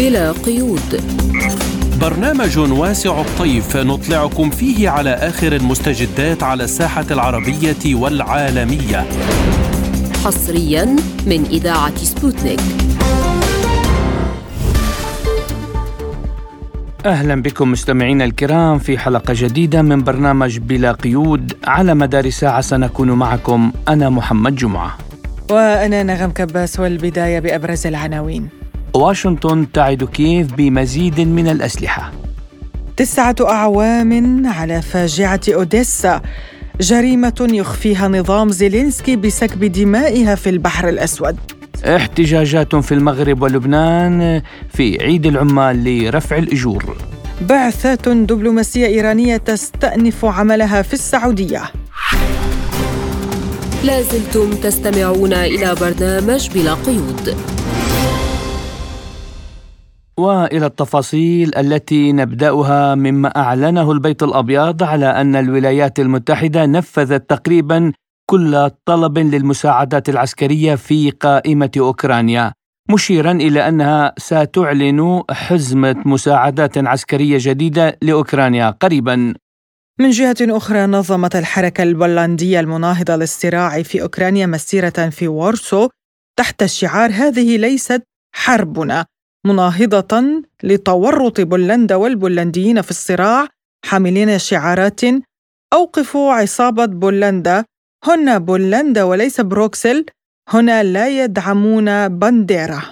بلا قيود. برنامج واسع الطيف نطلعكم فيه على آخر المستجدات على الساحة العربية والعالمية. حصريا من إذاعة سبوتنيك. أهلا بكم مستمعينا الكرام في حلقة جديدة من برنامج بلا قيود على مدار ساعة. سنكون معكم أنا محمد جمعة. وأنا نغم كباس والبداية بأبرز العناوين. واشنطن تعد كييف بمزيد من الأسلحة. تسعة أعوام على فاجعة أوديسا. جريمة يخفيها نظام زيلينسكي بسكب دمائها في البحر الأسود. احتجاجات في المغرب ولبنان في عيد العمال لرفع الأجور. بعثات دبلوماسية إيرانية تستأنف عملها في السعودية. لازلتم تستمعون إلى برنامج بلا قيود. وإلى التفاصيل التي نبدأها مما أعلنه البيت الأبيض على أن الولايات المتحدة نفذت تقريبا كل طلب للمساعدات العسكرية في قائمة أوكرانيا مشيرا إلى أنها ستعلن حزمة مساعدات عسكرية جديدة لأوكرانيا قريبا. من جهة أخرى نظمت الحركة البولندية المناهضة للصراع في أوكرانيا مسيرة في وارسو تحت شعار هذه ليست حربنا. مناهضة لتورط بولندا والبولنديين في الصراع حاملين شعارات أوقفوا عصابة بولندا. هنا بولندا وليس بروكسل هنا لا يدعمون بانديرا.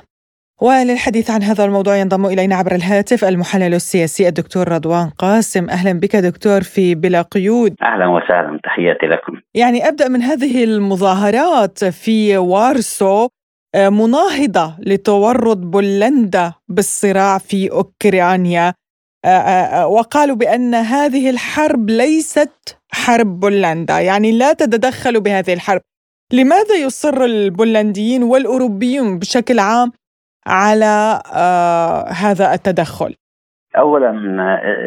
وللحديث عن هذا الموضوع ينضم إلينا عبر الهاتف المحلل السياسي الدكتور رضوان قاسم. أهلا بك دكتور في بلا قيود. أهلا وسهلا تحياتي لكم. يعني أبدأ من هذه المظاهرات في وارسو. مناهضة لتورط بولندا بالصراع في أوكرانيا. آه، آه، وقالوا بأن هذه الحرب ليست حرب بولندا. يعني لا تتدخلوا بهذه الحرب. لماذا يصر البولنديين والأوروبيون بشكل عام على هذا التدخل؟ اولا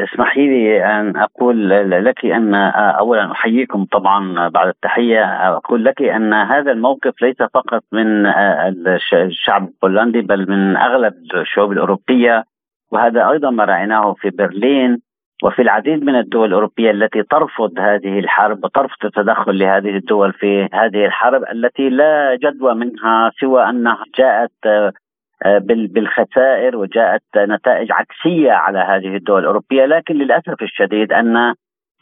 اسمحي لي أن أقول لك أن اولا أحييكم طبعا بعد التحية. أقول لك أن هذا الموقف ليس فقط من الشعب البولندي بل من أغلب الشعوب الأوروبية. وهذا أيضا ما رأيناه في برلين. وفي العديد من الدول الأوروبية التي ترفض هذه الحرب وترفض التدخل لهذه الدول في هذه الحرب التي لا جدوى منها سوى أنها جاءت بالخسائر وجاءت نتائج عكسية على هذه الدول الأوروبية. لكن للأسف الشديد أن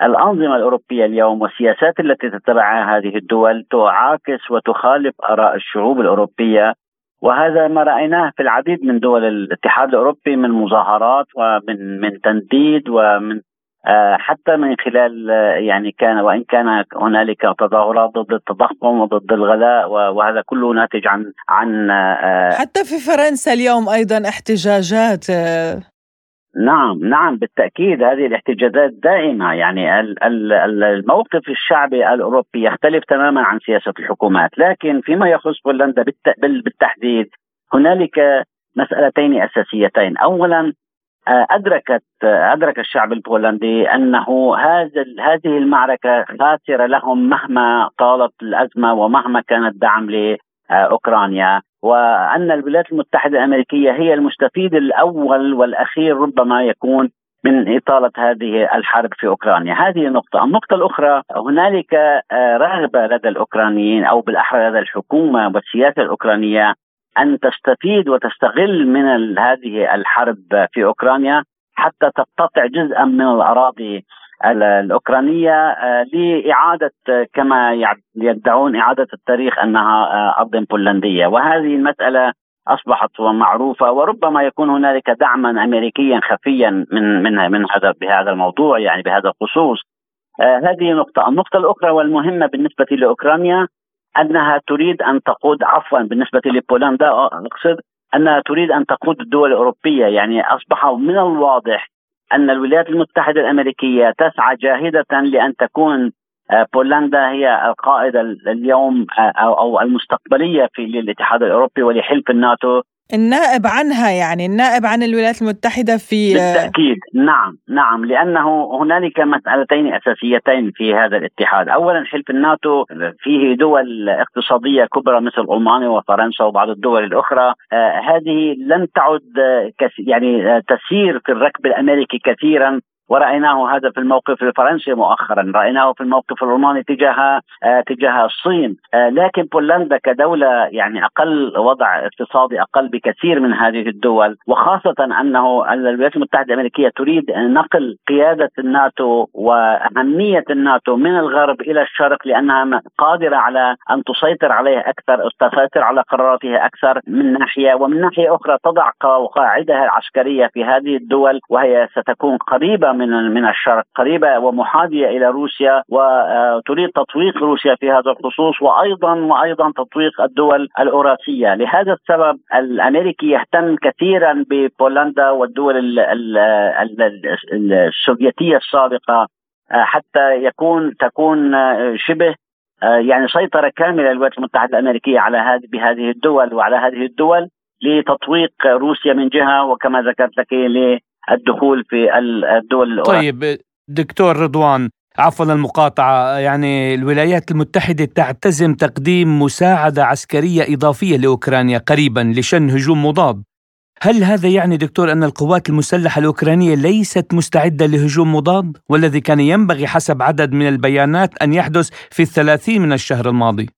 الأنظمة الأوروبية اليوم والسياسات التي تتبعها هذه الدول تعاكس وتخالف آراء الشعوب الأوروبية. وهذا ما رأيناه في العديد من دول الاتحاد الأوروبي من مظاهرات ومن من تنديد ومن آه، حتى من خلال آه، يعني كان وإن كان هنالك تظاهرات ضد التضخم وضد الغلاء وهذا كله ناتج عن عن آه، حتى في فرنسا اليوم أيضا احتجاجات نعم نعم بالتأكيد هذه الاحتجاجات دائمة. يعني الموقف الشعبي الأوروبي يختلف تماما عن سياسة الحكومات. لكن فيما يخص بولندا بالتحديد هنالك مسألتين أساسيتين. اولا آه، أدركت آه، أدرك الشعب البولندي أنه هذا هذه المعركة خاسرة لهم مهما طالت الأزمة ومهما كان الدعم لاوكرانيا وأن الولايات المتحدة الأمريكية هي المستفيد الأول والأخير ربما يكون من إطالة هذه الحرب في أوكرانيا. هذه نقطة النقطة الأخرى هنالك آه، رغبة لدى الأوكرانيين أو بالأحرى لدى الحكومة والسياسة الأوكرانية أن تستفيد وتستغل من هذه الحرب في أوكرانيا حتى تقتطع جزءا من الأراضي الأوكرانية آه، لإعادة كما يدعون إعادة التاريخ أنها آه، أرض بولندية. وهذه المسألة أصبحت معروفة وربما يكون هنالك دعما امريكيا خفيا من من من هذا بهذا الموضوع يعني بهذا الخصوص. آه هذه نقطة، النقطة الأخرى والمهمة بالنسبة لأوكرانيا أنها تريد أن تقود عفوا بالنسبة لبولندا أقصد أنها تريد أن تقود الدول الأوروبية. يعني أصبح من الواضح أن الولايات المتحدة الأمريكية تسعى جاهدة لأن تكون بولندا هي القائدة اليوم أو المستقبلية في للاتحاد الأوروبي ولحلف الناتو. النائب عنها يعني النائب عن الولايات المتحدة في بالتأكيد. نعم نعم لأنه هنالك مسألتين أساسيتين في هذا الاتحاد. أولا حلف الناتو فيه دول اقتصادية كبرى مثل ألمانيا وفرنسا وبعض الدول الأخرى. آه هذه لن تعد يعني آه تسير في الركب الأمريكي كثيرا. ورأيناه هذا في الموقف الفرنسي مؤخرا رأيناه في الموقف الروماني تجاه آه تجاه الصين. آه لكن بولندا كدولة يعني أقل وضع اقتصادي أقل بكثير من هذه الدول وخاصة أنه الولايات المتحدة الأمريكية تريد نقل قيادة الناتو وأهمية الناتو من الغرب إلى الشرق لأنها قادرة على أن تسيطر عليه أكثر تسيطر على قراراتها أكثر من ناحية ومن ناحية أخرى تضع قواعدها العسكرية في هذه الدول وهي ستكون قريبة من من الشرق. قريبة ومحاذية إلى روسيا وتريد تطويق روسيا في هذا الخصوص وأيضا وأيضا تطويق الدول الاوراسيه، لهذا السبب الأمريكي يهتم كثيرا ببولندا والدول السوفيتية السابقة حتى يكون تكون شبه يعني سيطرة كاملة للولايات المتحدة الأمريكية على هذه بهذه الدول وعلى هذه الدول لتطويق روسيا من جهة وكما ذكرت لك الدخول في الدول. طيب دكتور رضوان عفوا المقاطعة يعني الولايات المتحدة تعتزم تقديم مساعدة عسكرية إضافية لأوكرانيا قريبا لشن هجوم مضاد هل هذا يعني دكتور أن القوات المسلحة الأوكرانية ليست مستعدة لهجوم مضاد والذي كان ينبغي حسب عدد من البيانات أن يحدث في الثلاثين من الشهر الماضي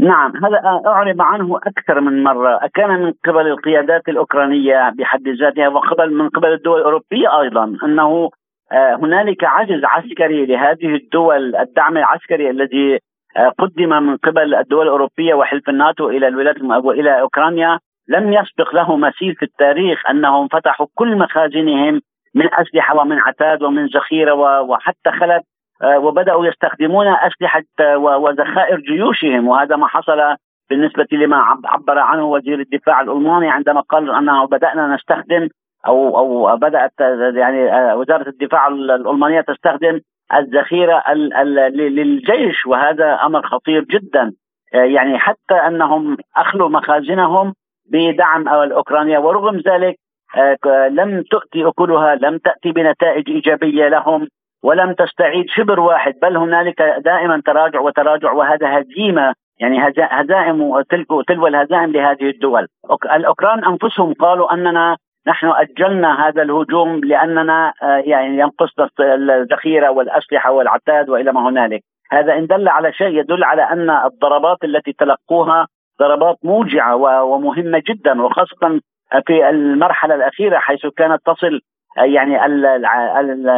نعم هذا أعرب عنه أكثر من مرة. كان من قبل القيادات الأوكرانية بحد ذاتها وقبل من قبل الدول الأوروبية أيضا أنه آه، هنالك عجز عسكري لهذه الدول الدعم العسكري الذي آه، قدم من قبل الدول الأوروبية وحلف الناتو إلى الولايات وإلى أوكرانيا لم يسبق له مثيل في التاريخ أنهم فتحوا كل مخازنهم من أسلحة ومن عتاد ومن ذخيرة وحتى خلت وبدأوا يستخدمون أسلحة آه، وذخائر جيوشهم وهذا ما حصل بالنسبة لما عبر عنه وزير الدفاع الألماني عندما قال أنه بدأنا نستخدم أو أو بدأت يعني آه، وزارة الدفاع الألمانية تستخدم الذخيرة للجيش وهذا أمر خطير جدا. يعني حتى أنهم أخلوا مخازنهم بدعم الاوكرانيا ورغم ذلك لم تؤتي أكلها لم تأتي بنتائج إيجابية لهم. ولم تستعيد شبر واحد بل هنالك دائما تراجع وتراجع وهذا هزيمة يعني هزائم تلو تلو الهزائم لهذه الدول. الأوكران أنفسهم قالوا أننا نحن أجلنا هذا الهجوم لأننا آه، يعني ينقصنا الذخيرة والأسلحة والعتاد وإلى ما هنالك. هذا إن دل على شيء يدل على أن الضربات التي تلقوها ضربات موجعة ومهمة جدا وخاصة في المرحلة الأخيرة حيث كانت تصل يعني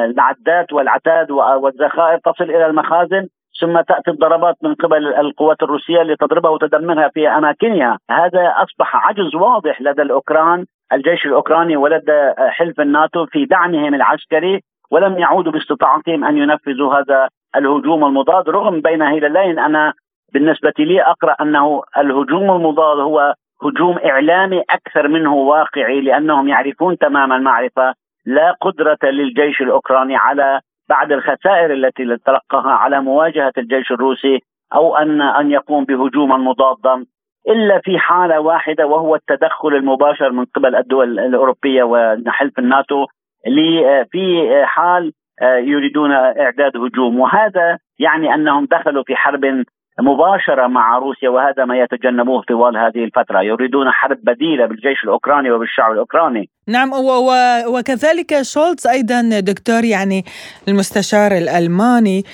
المعدات والعتاد والذخائر تصل إلى المخازن ثم تأتي الضربات من قبل القوات الروسية لتضربها وتدمرها في أماكنها، هذا أصبح عجز واضح لدى الأوكران، الجيش الأوكراني ولدى حلف الناتو في دعمهم العسكري ولم يعودوا باستطاعتهم أن ينفذوا هذا الهجوم المضاد. رغم بين هلالين أنا بالنسبة لي أقرأ أنه الهجوم المضاد هو هجوم إعلامي أكثر منه واقعي لأنهم يعرفون تماما معرفه لا قدرة للجيش الأوكراني على بعد الخسائر التي تلقاها على مواجهة الجيش الروسي أو أن أن يقوم بهجوما مضادا إلا في حالة واحدة وهو التدخل المباشر من قبل الدول الأوروبية وحلف الناتو في حال يريدون إعداد هجوم. وهذا يعني أنهم دخلوا في حرب مباشرة مع روسيا وهذا ما يتجنبوه طوال هذه الفترة. يريدون حرب بديلة بالجيش الأوكراني وبالشعب الأوكراني. نعم وكذلك شولتز أيضا دكتور يعني المستشار الألماني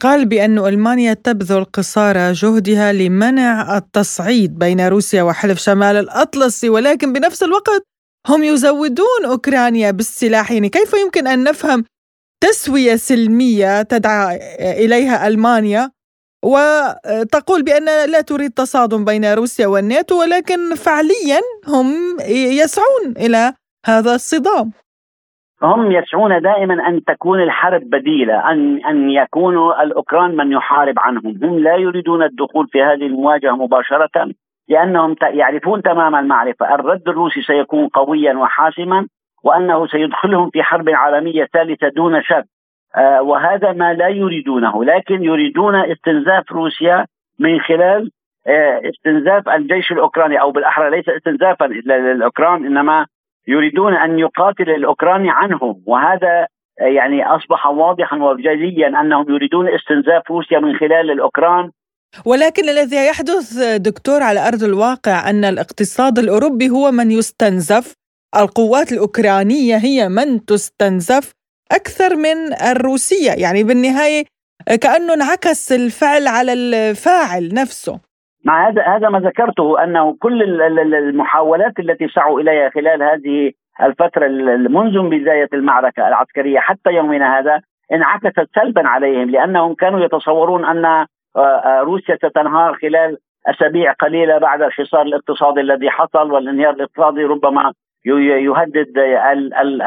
قال بأن ألمانيا تبذل قصارى جهدها لمنع التصعيد بين روسيا وحلف شمال الأطلسي ولكن بنفس الوقت هم يزودون أوكرانيا بالسلاح. يعني كيف يمكن أن نفهم تسوية سلمية تدعى إليها ألمانيا؟ وتقول بأن لا تريد تصادم بين روسيا والناتو ولكن فعليا هم يسعون إلى هذا الصدام. هم يسعون دائما أن تكون الحرب بديلة أن أن يكونوا الأوكران من يحارب عنهم، هم لا يريدون الدخول في هذه المواجهة مباشرة لأنهم يعرفون تمام المعرفة، الرد الروسي سيكون قويا وحاسما وأنه سيدخلهم في حرب عالمية ثالثة دون شك، وهذا ما لا يريدونه. لكن يريدون استنزاف روسيا من خلال استنزاف الجيش الأوكراني أو بالأحرى ليس استنزافا للأوكران إنما يريدون أن يقاتل الاوكراني عنهم وهذا يعني أصبح واضحا وجليا أنهم يريدون استنزاف روسيا من خلال الأوكران. ولكن الذي يحدث دكتور على أرض الواقع أن الاقتصاد الأوروبي هو من يستنزف القوات الأوكرانية هي من تستنزف أكثر من الروسية يعني بالنهاية كأنه انعكس الفعل على الفاعل نفسه. مع هذا هذا ما ذكرته انه كل المحاولات التي سعوا إليها خلال هذه الفترة منذ بداية المعركة العسكرية حتى يومنا هذا انعكست سلبا عليهم لأنهم كانوا يتصورون أن آه، آه، روسيا ستنهار خلال أسابيع قليلة بعد الحصار الاقتصادي الذي حصل والانهيار الاقتصادي ربما يهدد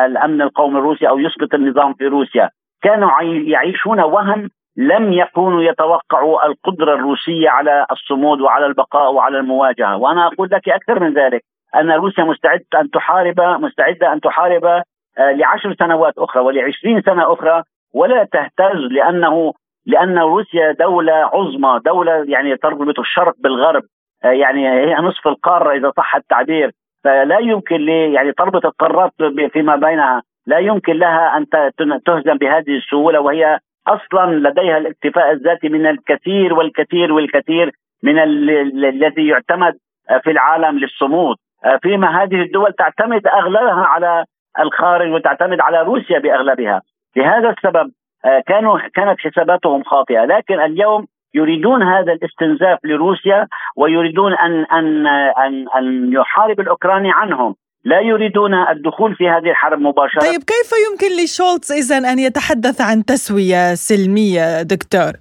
الأمن القومي الروسي أو يسقط النظام في روسيا. كانوا يعيشون وهم لم يكونوا يتوقعوا القدرة الروسية على الصمود وعلى البقاء وعلى المواجهة، وأنا أقول لك أكثر من ذلك أن روسيا مستعدة أن تحارب مستعدة أن تحارب آه، لعشر سنوات أخرى ولعشرين سنة أخرى ولا تهتز لأنه لأن روسيا دولة عظمى، دولة يعني تربط الشرق بالغرب، آه، يعني هي نصف القارة إذا صح التعبير، فلا يمكن لي يعني تربط القارات فيما بينها، لا يمكن لها أن تهزم بهذه السهولة وهي أصلا لديها الاكتفاء الذاتي من الكثير والكثير والكثير من الذي يعتمد في العالم للصمود. فيما هذه الدول تعتمد أغلبها على الخارج وتعتمد على روسيا بأغلبها. لهذا السبب كانوا كانت حساباتهم خاطئة. لكن اليوم يريدون هذا الاستنزاف لروسيا ويريدون ان ان ان أن يحارب الأوكراني عنهم. لا يريدون الدخول في هذه الحرب مباشرة طيب كيف يمكن لشولتز إذا أن يتحدث عن تسوية سلمية دكتور؟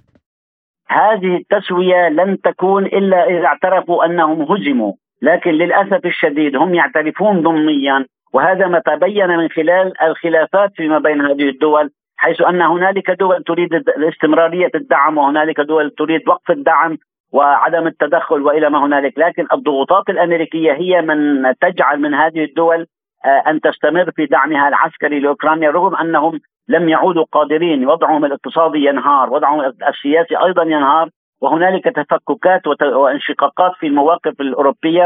هذه التسوية لن تكون إلا إذا اعترفوا أنهم هزموا لكن للأسف الشديد هم يعترفون ضمنيا وهذا ما تبين من خلال الخلافات فيما بين هذه الدول حيث أن هنالك دول تريد استمرارية الدعم وهنالك دول تريد وقف الدعم وعدم التدخل وإلى ما هنالك، لكن الضغوطات الأمريكية هي من تجعل من هذه الدول آه، أن تستمر في دعمها العسكري لأوكرانيا رغم أنهم لم يعودوا قادرين، وضعهم الاقتصادي ينهار، وضعهم السياسي أيضا ينهار، وهنالك تفككات وانشقاقات في المواقف الأوروبية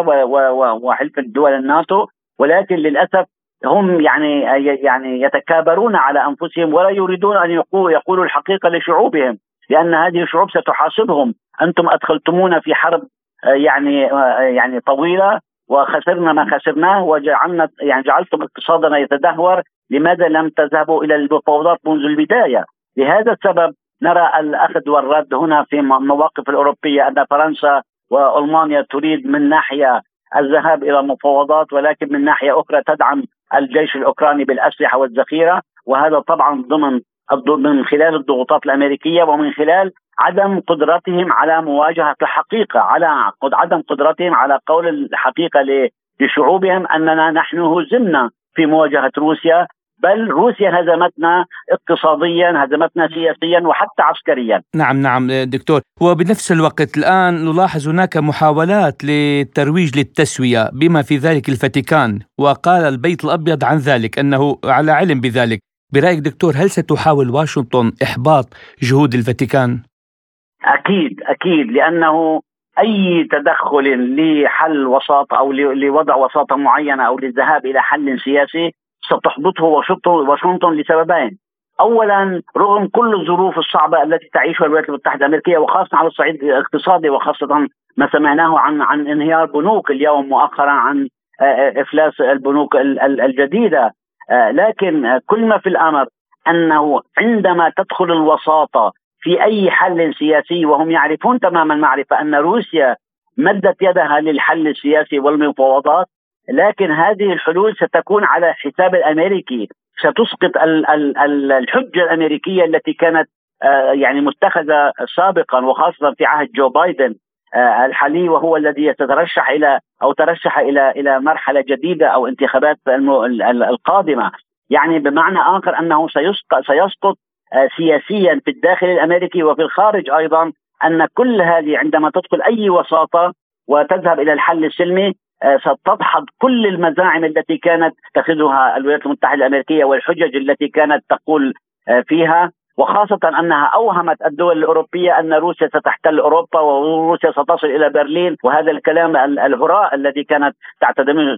وحلف الدول الناتو، ولكن للأسف هم يعني يعني يتكابرون على أنفسهم ولا يريدون أن يقولوا الحقيقة لشعوبهم لأن هذه الشعوب ستحاسبهم. أنتم أدخلتمونا في حرب آه، يعني آه، يعني طويلة وخسرنا ما خسرناه وجعلنا يعني جعلتم اقتصادنا يتدهور لماذا لم تذهبوا إلى المفاوضات منذ البداية؟ لهذا السبب نرى الأخذ والرد هنا في المواقف الأوروبية أن فرنسا وألمانيا تريد من ناحية الذهاب إلى المفاوضات ولكن من ناحية أخرى تدعم الجيش الأوكراني بالأسلحة والذخيرة وهذا طبعا ضمن من خلال الضغوطات الأمريكية ومن خلال عدم قدرتهم على مواجهة الحقيقة على عدم قدرتهم على قول الحقيقة لشعوبهم أننا نحن هزمنا في مواجهة روسيا بل روسيا هزمتنا اقتصاديا هزمتنا سياسيا وحتى عسكريا. نعم نعم دكتور. وبنفس الوقت الآن نلاحظ هناك محاولات للترويج للتسوية بما في ذلك الفاتيكان وقال البيت الأبيض عن ذلك أنه على علم بذلك. برأيك دكتور هل ستحاول واشنطن إحباط جهود الفاتيكان؟ أكيد أكيد لأنه أي تدخل لحل وساطة أو لوضع وساطة معينة أو للذهاب إلى حل سياسي ستحبطه واشنطن لسببين. اولا رغم كل الظروف الصعبة التي تعيشها الولايات المتحدة الأمريكية وخاصة على الصعيد الاقتصادي وخاصة ما سمعناه عن عن انهيار بنوك اليوم مؤخرا عن آه، آه، إفلاس البنوك الجديدة. آه، لكن كل ما في الأمر أنه عندما تدخل الوساطة في أي حل سياسي وهم يعرفون تمام المعرفه أن روسيا مدت يدها للحل السياسي والمفاوضات لكن هذه الحلول ستكون على حساب الأمريكي. ستسقط الحجة الأمريكية التي كانت آه، يعني متخذة سابقا وخاصة في عهد جو بايدن آه، الحالي وهو الذي يترشح إلى أو ترشح إلى إلى مرحلة جديدة أو انتخابات القادمة. يعني بمعنى آخر أنه سيسقط سياسيا في الداخل الأمريكي وفي الخارج أيضا أن كل هذه عندما تدخل أي وساطة وتذهب إلى الحل السلمي آه، ستدحض كل المزاعم التي كانت تتخذها الولايات المتحدة الأمريكية والحجج التي كانت تقول فيها. وخاصة أنها أوهمت الدول الأوروبية أن روسيا ستحتل أوروبا وروسيا ستصل إلى برلين وهذا الكلام الهراء الذي كانت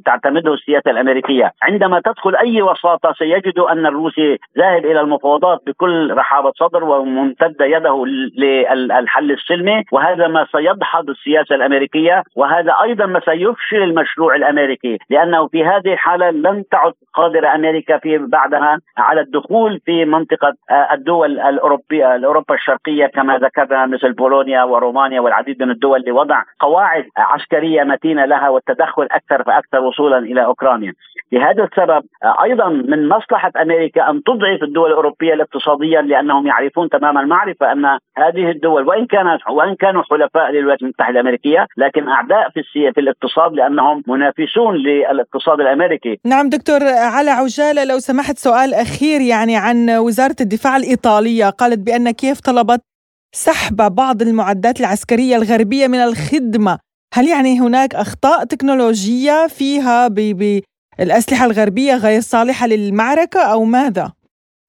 تعتمده السياسة الأمريكية. عندما تدخل أي وساطة سيجد أن الروسي ذاهب إلى المفاوضات بكل رحابة صدر وممتد يده للحل السلمي وهذا ما سيدحض السياسة الأمريكية وهذا أيضا ما سيفشل المشروع الأمريكي لأنه في هذه الحالة لن تعد قادرة أمريكا في بعدها على الدخول في منطقة الدول الأوروبية الأوروبا الشرقية كما ذكرنا مثل بولونيا ورومانيا والعديد من الدول لوضع قواعد عسكرية متينة لها والتدخل أكثر فأكثر وصولا إلى أوكرانيا. لهذا السبب أيضا من مصلحة أمريكا أن تضعف الدول الأوروبية اقتصاديا لأنهم يعرفون تمام المعرفة أن هذه الدول وإن كانت وإن كانوا حلفاء للولايات المتحدة الأمريكية لكن أعداء في في الاقتصاد لأنهم منافسون للاقتصاد الأمريكي. نعم دكتور على عجالة لو سمحت سؤال أخير يعني عن وزارة الدفاع الإيطالية. قالت بأن كيف طلبت سحب بعض المعدات العسكرية الغربية من الخدمة. هل يعني هناك أخطاء تكنولوجية فيها بالأسلحة الغربية غير صالحة للمعركة أو ماذا؟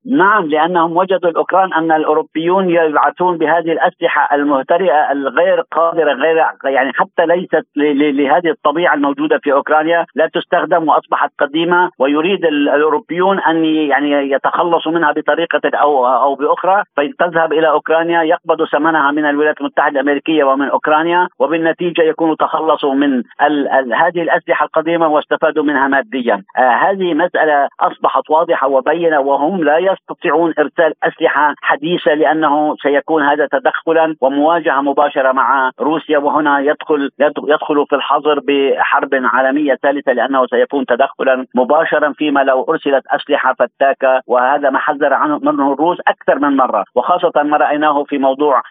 نعم لأنهم وجدوا الأوكران أن الأوروبيون يبعثون بهذه الأسلحة المهترئة الغير قادرة غير يعني حتى ليست لهذه الطبيعة الموجودة في أوكرانيا لا تستخدم وأصبحت قديمة ويريد الأوروبيون أن يعني يتخلصوا منها بطريقة أو أو بأخرى فتذهب إلى أوكرانيا يقبضوا ثمنها من الولايات المتحدة الأمريكية ومن أوكرانيا وبالنتيجة يكونوا تخلصوا من ال ال هذه الأسلحة القديمة واستفادوا منها ماديا. آه هذه مسألة أصبحت واضحة وبينة وهم لا يستطيعون إرسال أسلحة حديثة لأنه سيكون هذا تدخلا ومواجهة مباشرة مع روسيا وهنا يدخل يدخل في الحظر بحرب عالمية ثالثة لأنه سيكون تدخلا مباشرا فيما لو أرسلت أسلحة فتاكة وهذا ما حذر عنه منه الروس أكثر من مرة. وخاصة ما رأيناه في موضوع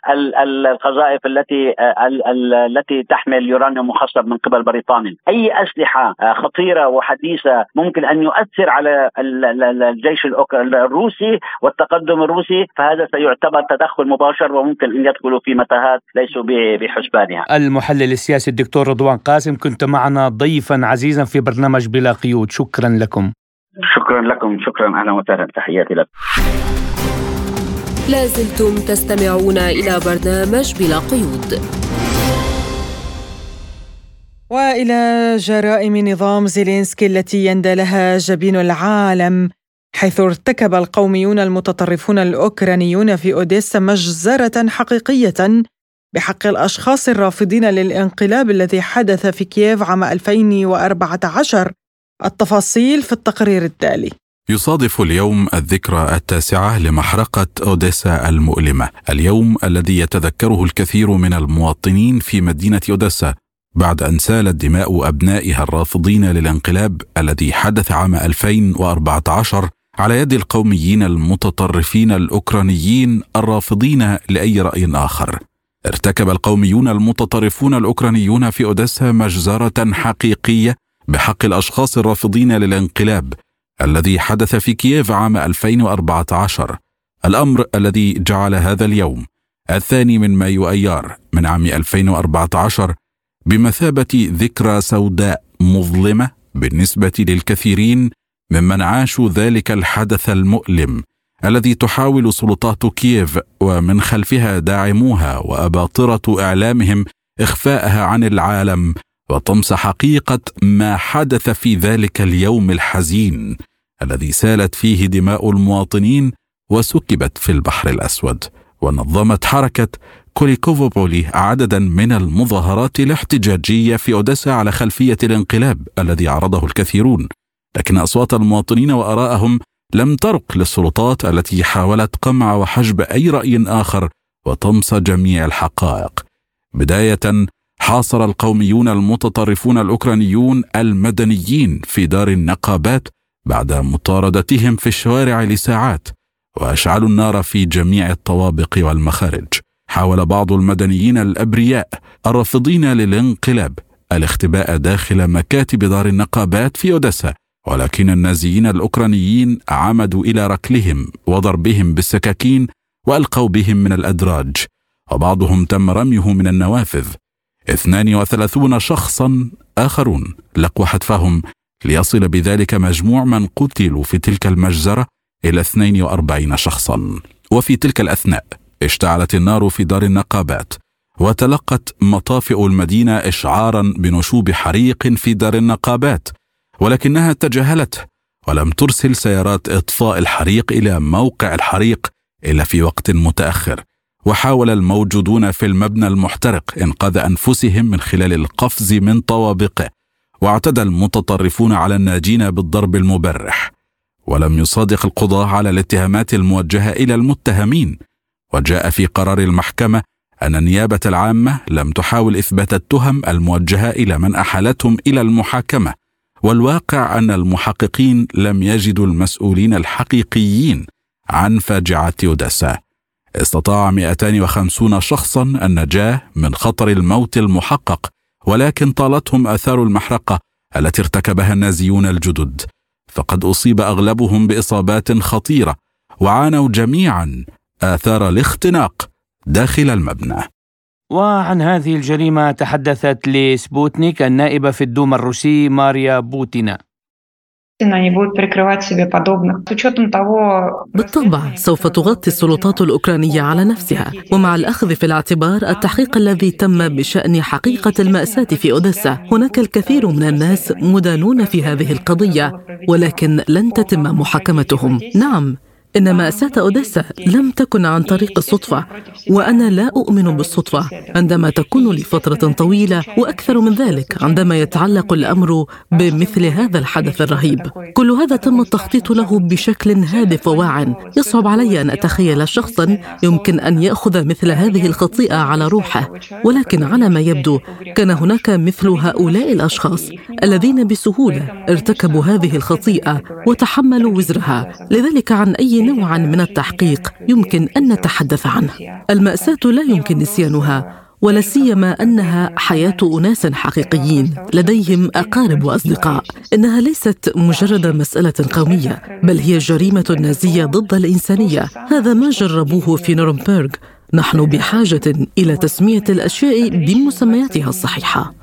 القذائف التي التي تحمل يورانيوم مخصب من قبل بريطانيا. أي أسلحة خطيرة وحديثة ممكن أن يؤثر على الجيش الروسي الروسي والتقدم الروسي فهذا سيعتبر تدخل مباشر وممكن إن يدخلوا في متاهات ليسوا بحسبانها. المحلل السياسي الدكتور رضوان قاسم كنت معنا ضيفا عزيزا في برنامج بلا قيود شكرا لكم. شكرا لكم شكرا أهلا وسهلا تحياتي لكم. لازلتم تستمعون إلى برنامج بلا قيود. وإلى جرائم نظام زيلينسكي التي يندى لها جبين العالم حيث ارتكب القوميون المتطرفون الأوكرانيون في أوديسا مجزرة حقيقية بحق الأشخاص الرافضين للانقلاب الذي حدث في كييف عام 2014 التفاصيل في التقرير التالي. يصادف اليوم الذكرى التاسعة لمحرقة أوديسا المؤلمة، اليوم الذي يتذكره الكثير من المواطنين في مدينة أوديسا بعد أن سالت دماء أبنائها الرافضين للانقلاب الذي حدث عام 2014 على يد القوميين المتطرفين الأوكرانيين الرافضين لأي رأي آخر. ارتكب القوميون المتطرفون الأوكرانيون في أوديسا مجزرة حقيقية بحق الأشخاص الرافضين للانقلاب الذي حدث في كييف عام 2014 الأمر الذي جعل هذا اليوم الثاني من مايو أيار من عام 2014 بمثابة ذكرى سوداء مظلمة بالنسبة للكثيرين ممن عاشوا ذلك الحدث المؤلم الذي تحاول سلطات كييف ومن خلفها داعموها وأباطرة إعلامهم إخفاءها عن العالم وطمس حقيقة ما حدث في ذلك اليوم الحزين الذي سالت فيه دماء المواطنين وسكبت في البحر الأسود ونظمت حركة كوليكوفوبولي عددا من المظاهرات الاحتجاجية في أوديسا على خلفية الانقلاب الذي عرضه الكثيرون لكن أصوات المواطنين وارائهم لم ترق للسلطات التي حاولت قمع وحجب أي رأي آخر وطمس جميع الحقائق. بداية حاصر القوميون المتطرفون الأوكرانيون المدنيين في دار النقابات بعد مطاردتهم في الشوارع لساعات وأشعلوا النار في جميع الطوابق والمخارج. حاول بعض المدنيين الأبرياء الرافضين للانقلاب الاختباء داخل مكاتب دار النقابات في أوديسا ولكن النازيين الأوكرانيين عمدوا إلى ركلهم وضربهم بالسكاكين وألقوا بهم من الأدراج وبعضهم تم رميه من النوافذ. 32 شخصا آخرون لقوا حتفهم ليصل بذلك مجموع من قتلوا في تلك المجزرة إلى 42 شخصا. وفي تلك الأثناء اشتعلت النار في دار النقابات وتلقت مطافئ المدينة إشعارا بنشوب حريق في دار النقابات ولكنها تجاهلته ولم ترسل سيارات إطفاء الحريق إلى موقع الحريق إلا في وقت متأخر. وحاول الموجودون في المبنى المحترق إنقاذ أنفسهم من خلال القفز من طوابقه واعتدى المتطرفون على الناجين بالضرب المبرح. ولم يصادق القضاة على الاتهامات الموجهة إلى المتهمين. وجاء في قرار المحكمة أن النيابة العامة لم تحاول إثبات التهم الموجهة إلى من أحالتهم إلى المحاكمة. والواقع أن المحققين لم يجدوا المسؤولين الحقيقيين عن فاجعة اوديسا استطاع 250 شخصا النجاة من خطر الموت المحقق ولكن طالتهم آثار المحرقة التي ارتكبها النازيون الجدد. فقد أصيب أغلبهم بإصابات خطيرة وعانوا جميعا آثار الاختناق داخل المبنى. وعن هذه الجريمة تحدثت لسبوتنيك النائبة في الدوما الروسي ماريا بوتينا. بالطبع سوف تغطي السلطات الأوكرانية على نفسها ومع الأخذ في الاعتبار التحقيق الذي تم بشأن حقيقة المأساة في أوديسا هناك الكثير من الناس مدانون في هذه القضية ولكن لن تتم محاكمتهم. نعم. إن مأساة أوديسا لم تكن عن طريق الصدفة وأنا لا أؤمن بالصدفة عندما تكون لفترة طويلة وأكثر من ذلك عندما يتعلق الأمر بمثل هذا الحدث الرهيب. كل هذا تم التخطيط له بشكل هادف وواع. يصعب علي أن أتخيل شخصا يمكن أن يأخذ مثل هذه الخطيئة على روحه. ولكن على ما يبدو كان هناك مثل هؤلاء الأشخاص الذين بسهولة ارتكبوا هذه الخطيئة وتحملوا وزرها. لذلك عن أي نوع من التحقيق يمكن أن نتحدث عنه. المأساة لا يمكن نسيانها ولا سيما أنها حياة أناس حقيقيين لديهم أقارب وأصدقاء. إنها ليست مجرد مسألة قومية بل هي جريمة نازية ضد الإنسانية. هذا ما جربوه في نورنبرغ. نحن بحاجة إلى تسمية الأشياء بمسمياتها الصحيحة.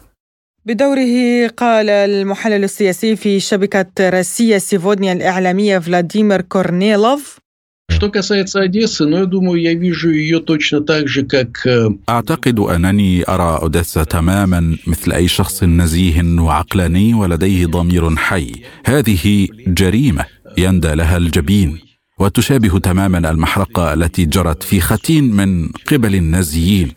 بدوره قال المحلل السياسي في شبكة روسيا سيفودنيا الإعلامية فلاديمير كورنيلوف. أعتقد أنني أرى أوديسا تماما مثل أي شخص نزيه وعقلاني ولديه ضمير حي. هذه جريمة يندى لها الجبين وتشابه تماما المحرقة التي جرت في ختين من قبل النازيين.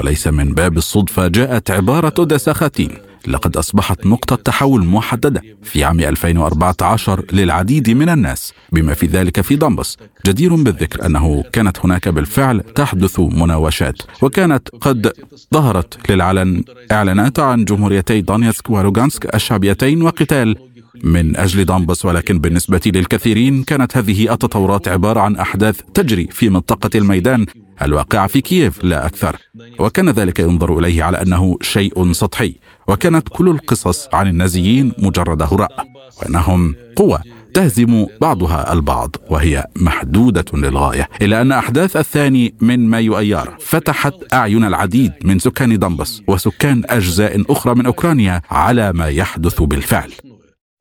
وليس من باب الصدفة جاءت عبارة أوديسا ختين لقد أصبحت نقطة تحول محددة في عام 2014 للعديد من الناس بما في ذلك في دونباس. جدير بالذكر أنه كانت هناك بالفعل تحدث مناوشات وكانت قد ظهرت للعلن إعلانات عن جمهوريتي دونيتسك ولوغانسك الشعبيتين وقتال. من أجل دامبس ولكن بالنسبة للكثيرين كانت هذه التطورات عبارة عن أحداث تجري في منطقة الميدان الواقعه في كييف لا أكثر. وكان ذلك ينظر إليه على أنه شيء سطحي وكانت كل القصص عن النازيين مجرد هراء وأنهم قوه تهزم بعضها البعض وهي محدودة للغاية. إلا أن أحداث الثاني من مايو أيار فتحت أعين العديد من سكان دمبس وسكان أجزاء أخرى من أوكرانيا على ما يحدث بالفعل.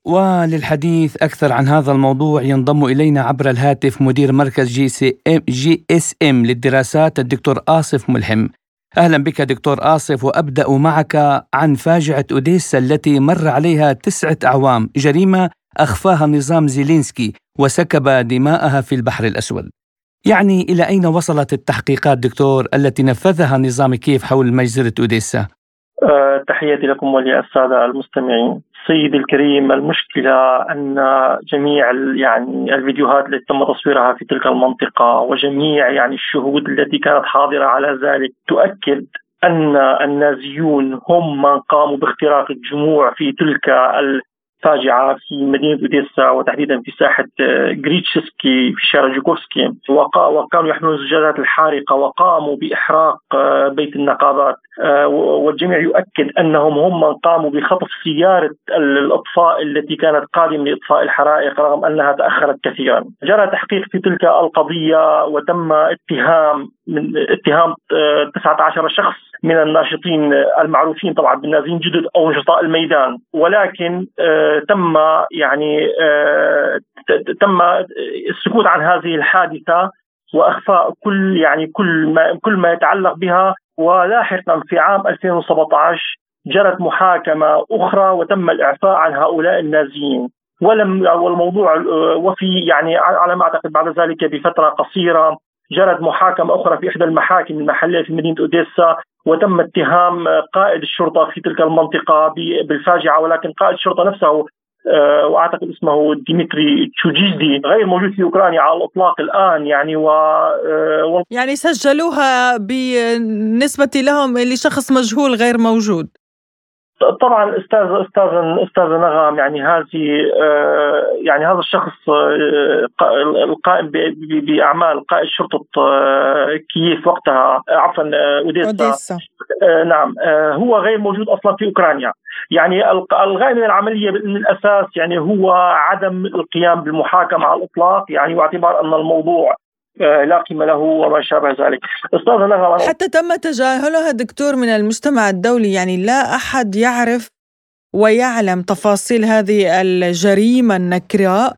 وللحديث أكثر عن هذا الموضوع ينضم إلينا عبر الهاتف مدير مركز جي, سي ام جي إس إم للدراسات الدكتور آصف ملحم. أهلا بك دكتور آصف وأبدأ معك عن فاجعة أوديسا التي مر عليها تسعة أعوام. جريمة أخفاها نظام زيلينسكي وسكب دماءها في البحر الأسود. يعني إلى أين وصلت التحقيقات دكتور التي نفذها نظام كييف حول مجزرة أوديسا؟ أه تحياتي لكم وللسادة المستمعين. سيدي الكريم المشكلة أن جميع يعني الفيديوهات التي تم تصويرها في تلك المنطقة وجميع يعني الشهود التي كانت حاضرة على ذلك تؤكد أن النازيون هم من قاموا باختراق الجموع في تلك فاجعة في مدينة أوديسا وتحديدا في ساحة جريتشسكي في شارع جوكوفسكي وكانوا يحملون الزجاجات الحارقة وقاموا بإحراق بيت النقابات. آه، والجميع يؤكد أنهم هم من قاموا بخطف سيارة الأطفاء التي كانت قادمة لإطفاء الحرائق رغم أنها تأخرت كثيرا. جرى تحقيق في تلك القضية وتم اتهام من اتهام 19 آه، شخص. من الناشطين المعروفين طبعا بالنازين جدد أو نشطاء الميدان. ولكن آه، تم يعني تم السكوت عن هذه الحادثة وإخفاء كل يعني كل ما كل ما يتعلق بها. ولاحقا في عام 2017 جرت محاكمة أخرى وتم الإعفاء عن هؤلاء النازيين ولم والموضوع وفي يعني على ما أعتقد بعد ذلك بفترة قصيرة جرت محاكمة أخرى في إحدى المحاكم المحليه في مدينة أوديسا وتم اتهام قائد الشرطة في تلك المنطقة بالفاجعة ولكن قائد الشرطة نفسه آه، وأعتقد اسمه ديمتري تشوجيزدي غير موجود في أوكرانيا على الإطلاق الآن يعني و آه، يعني سجلوها بالنسبة لهم لشخص مجهول غير موجود. طبعا أستاذ أستاذ أستاذ نغم يعني هذه آه، يعني هذا الشخص القائم بأعمال قائد شرطة كييف وقتها عفوا أوديسا. نعم. هو غير موجود أصلا في أوكرانيا. يعني الغاية من العملية من الأساس يعني هو عدم القيام بالمحاكمة على الإطلاق. يعني واعتبار أن الموضوع آه، لا قيمة له وما شابه ذلك. أستاذ نغم حتى تم تجاهلها دكتور من المجتمع الدولي يعني لا أحد يعرف ويعلم تفاصيل هذه الجريمة النكراء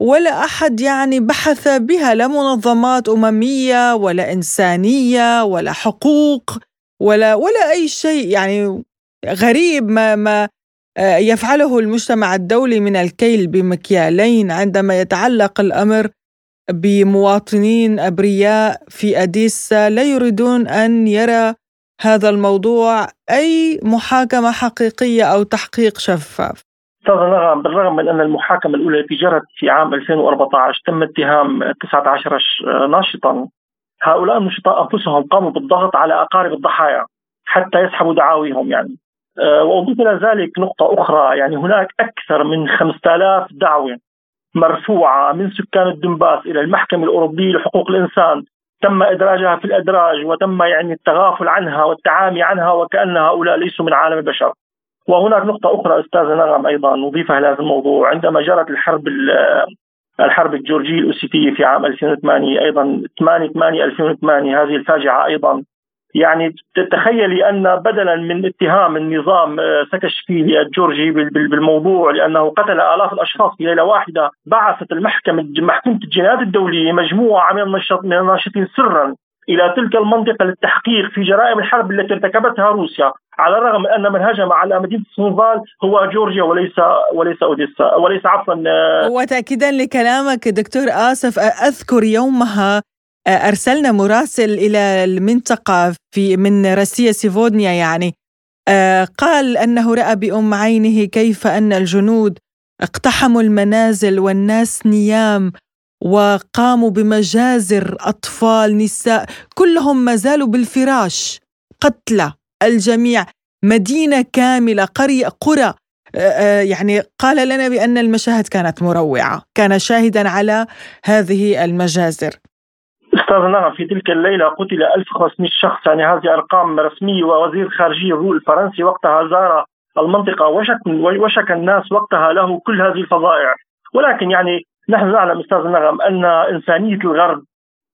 ولا أحد يعني بحث بها لا منظمات أممية ولا إنسانية ولا حقوق ولا ولا أي شيء يعني غريب ما ما آه، يفعله المجتمع الدولي من الكيل بمكيالين عندما يتعلق الأمر بمواطنين أبرياء في أديسا لا يريدون أن يرى هذا الموضوع أي محاكمة حقيقية أو تحقيق شفاف. أستاذ نغم بالرغم من أن المحاكمة الأولى التي جرت في عام 2014 تم اتهام 19 ناشطا هؤلاء النشطاء أنفسهم قاموا بالضغط على أقارب الضحايا حتى يسحبوا دعاويهم يعني آه، وأضيف إلى ذلك نقطة أخرى يعني هناك أكثر من 5000 دعوة مرفوعة من سكان الدنباس إلى المحكمة الأوروبية لحقوق الإنسان تم إدراجها في الأدراج وتم يعني التغافل عنها والتعامي عنها وكان هؤلاء ليسوا من عالم البشر. وهناك نقطة أخرى أستاذ نغم أيضا نضيفها لهذا الموضوع عندما جرت الحرب الحرب الجورجية الأوسيتية في عام 2008 أيضا 8 8 2008 هذه الفاجعة أيضا يعني تتخيلي أن بدلا من اتهام النظام آه، سكشفيلي الجورجي بالموضوع لأنه قتل آلاف الأشخاص في ليلة واحدة بعثت المحكمة محكمة الجنايات الدولية مجموعة من من الناشطين سرا إلى تلك المنطقة للتحقيق في جرائم الحرب التي ارتكبتها روسيا على الرغم من أن من هجم على مدينة سنوفال هو جورجيا وليس وليس أوديسا وليس عفوا آه، وتاكيدا لكلامك دكتور آسف أذكر يومها أرسلنا مراسل إلى المنطقة في من راسية سيفودنيا يعني. آه، قال أنه رأى بأم عينه كيف أن الجنود اقتحموا المنازل والناس نيام وقاموا بمجازر أطفال نساء كلهم ما زالوا بالفراش قتلى الجميع مدينة كاملة قرية قرى. آه، آه، يعني قال لنا بأن المشاهد كانت مروعة كان شاهدا على هذه المجازر. أستاذ نعم في تلك الليلة قتل 1500 شخص يعني هذه ارقام رسمية ووزير الخارجيه الفرنسي وقتها زار المنطقة وشك وشك الناس وقتها له كل هذه الفظائع. ولكن يعني نحن نعلم أستاذ نغم أن إنسانية الغرب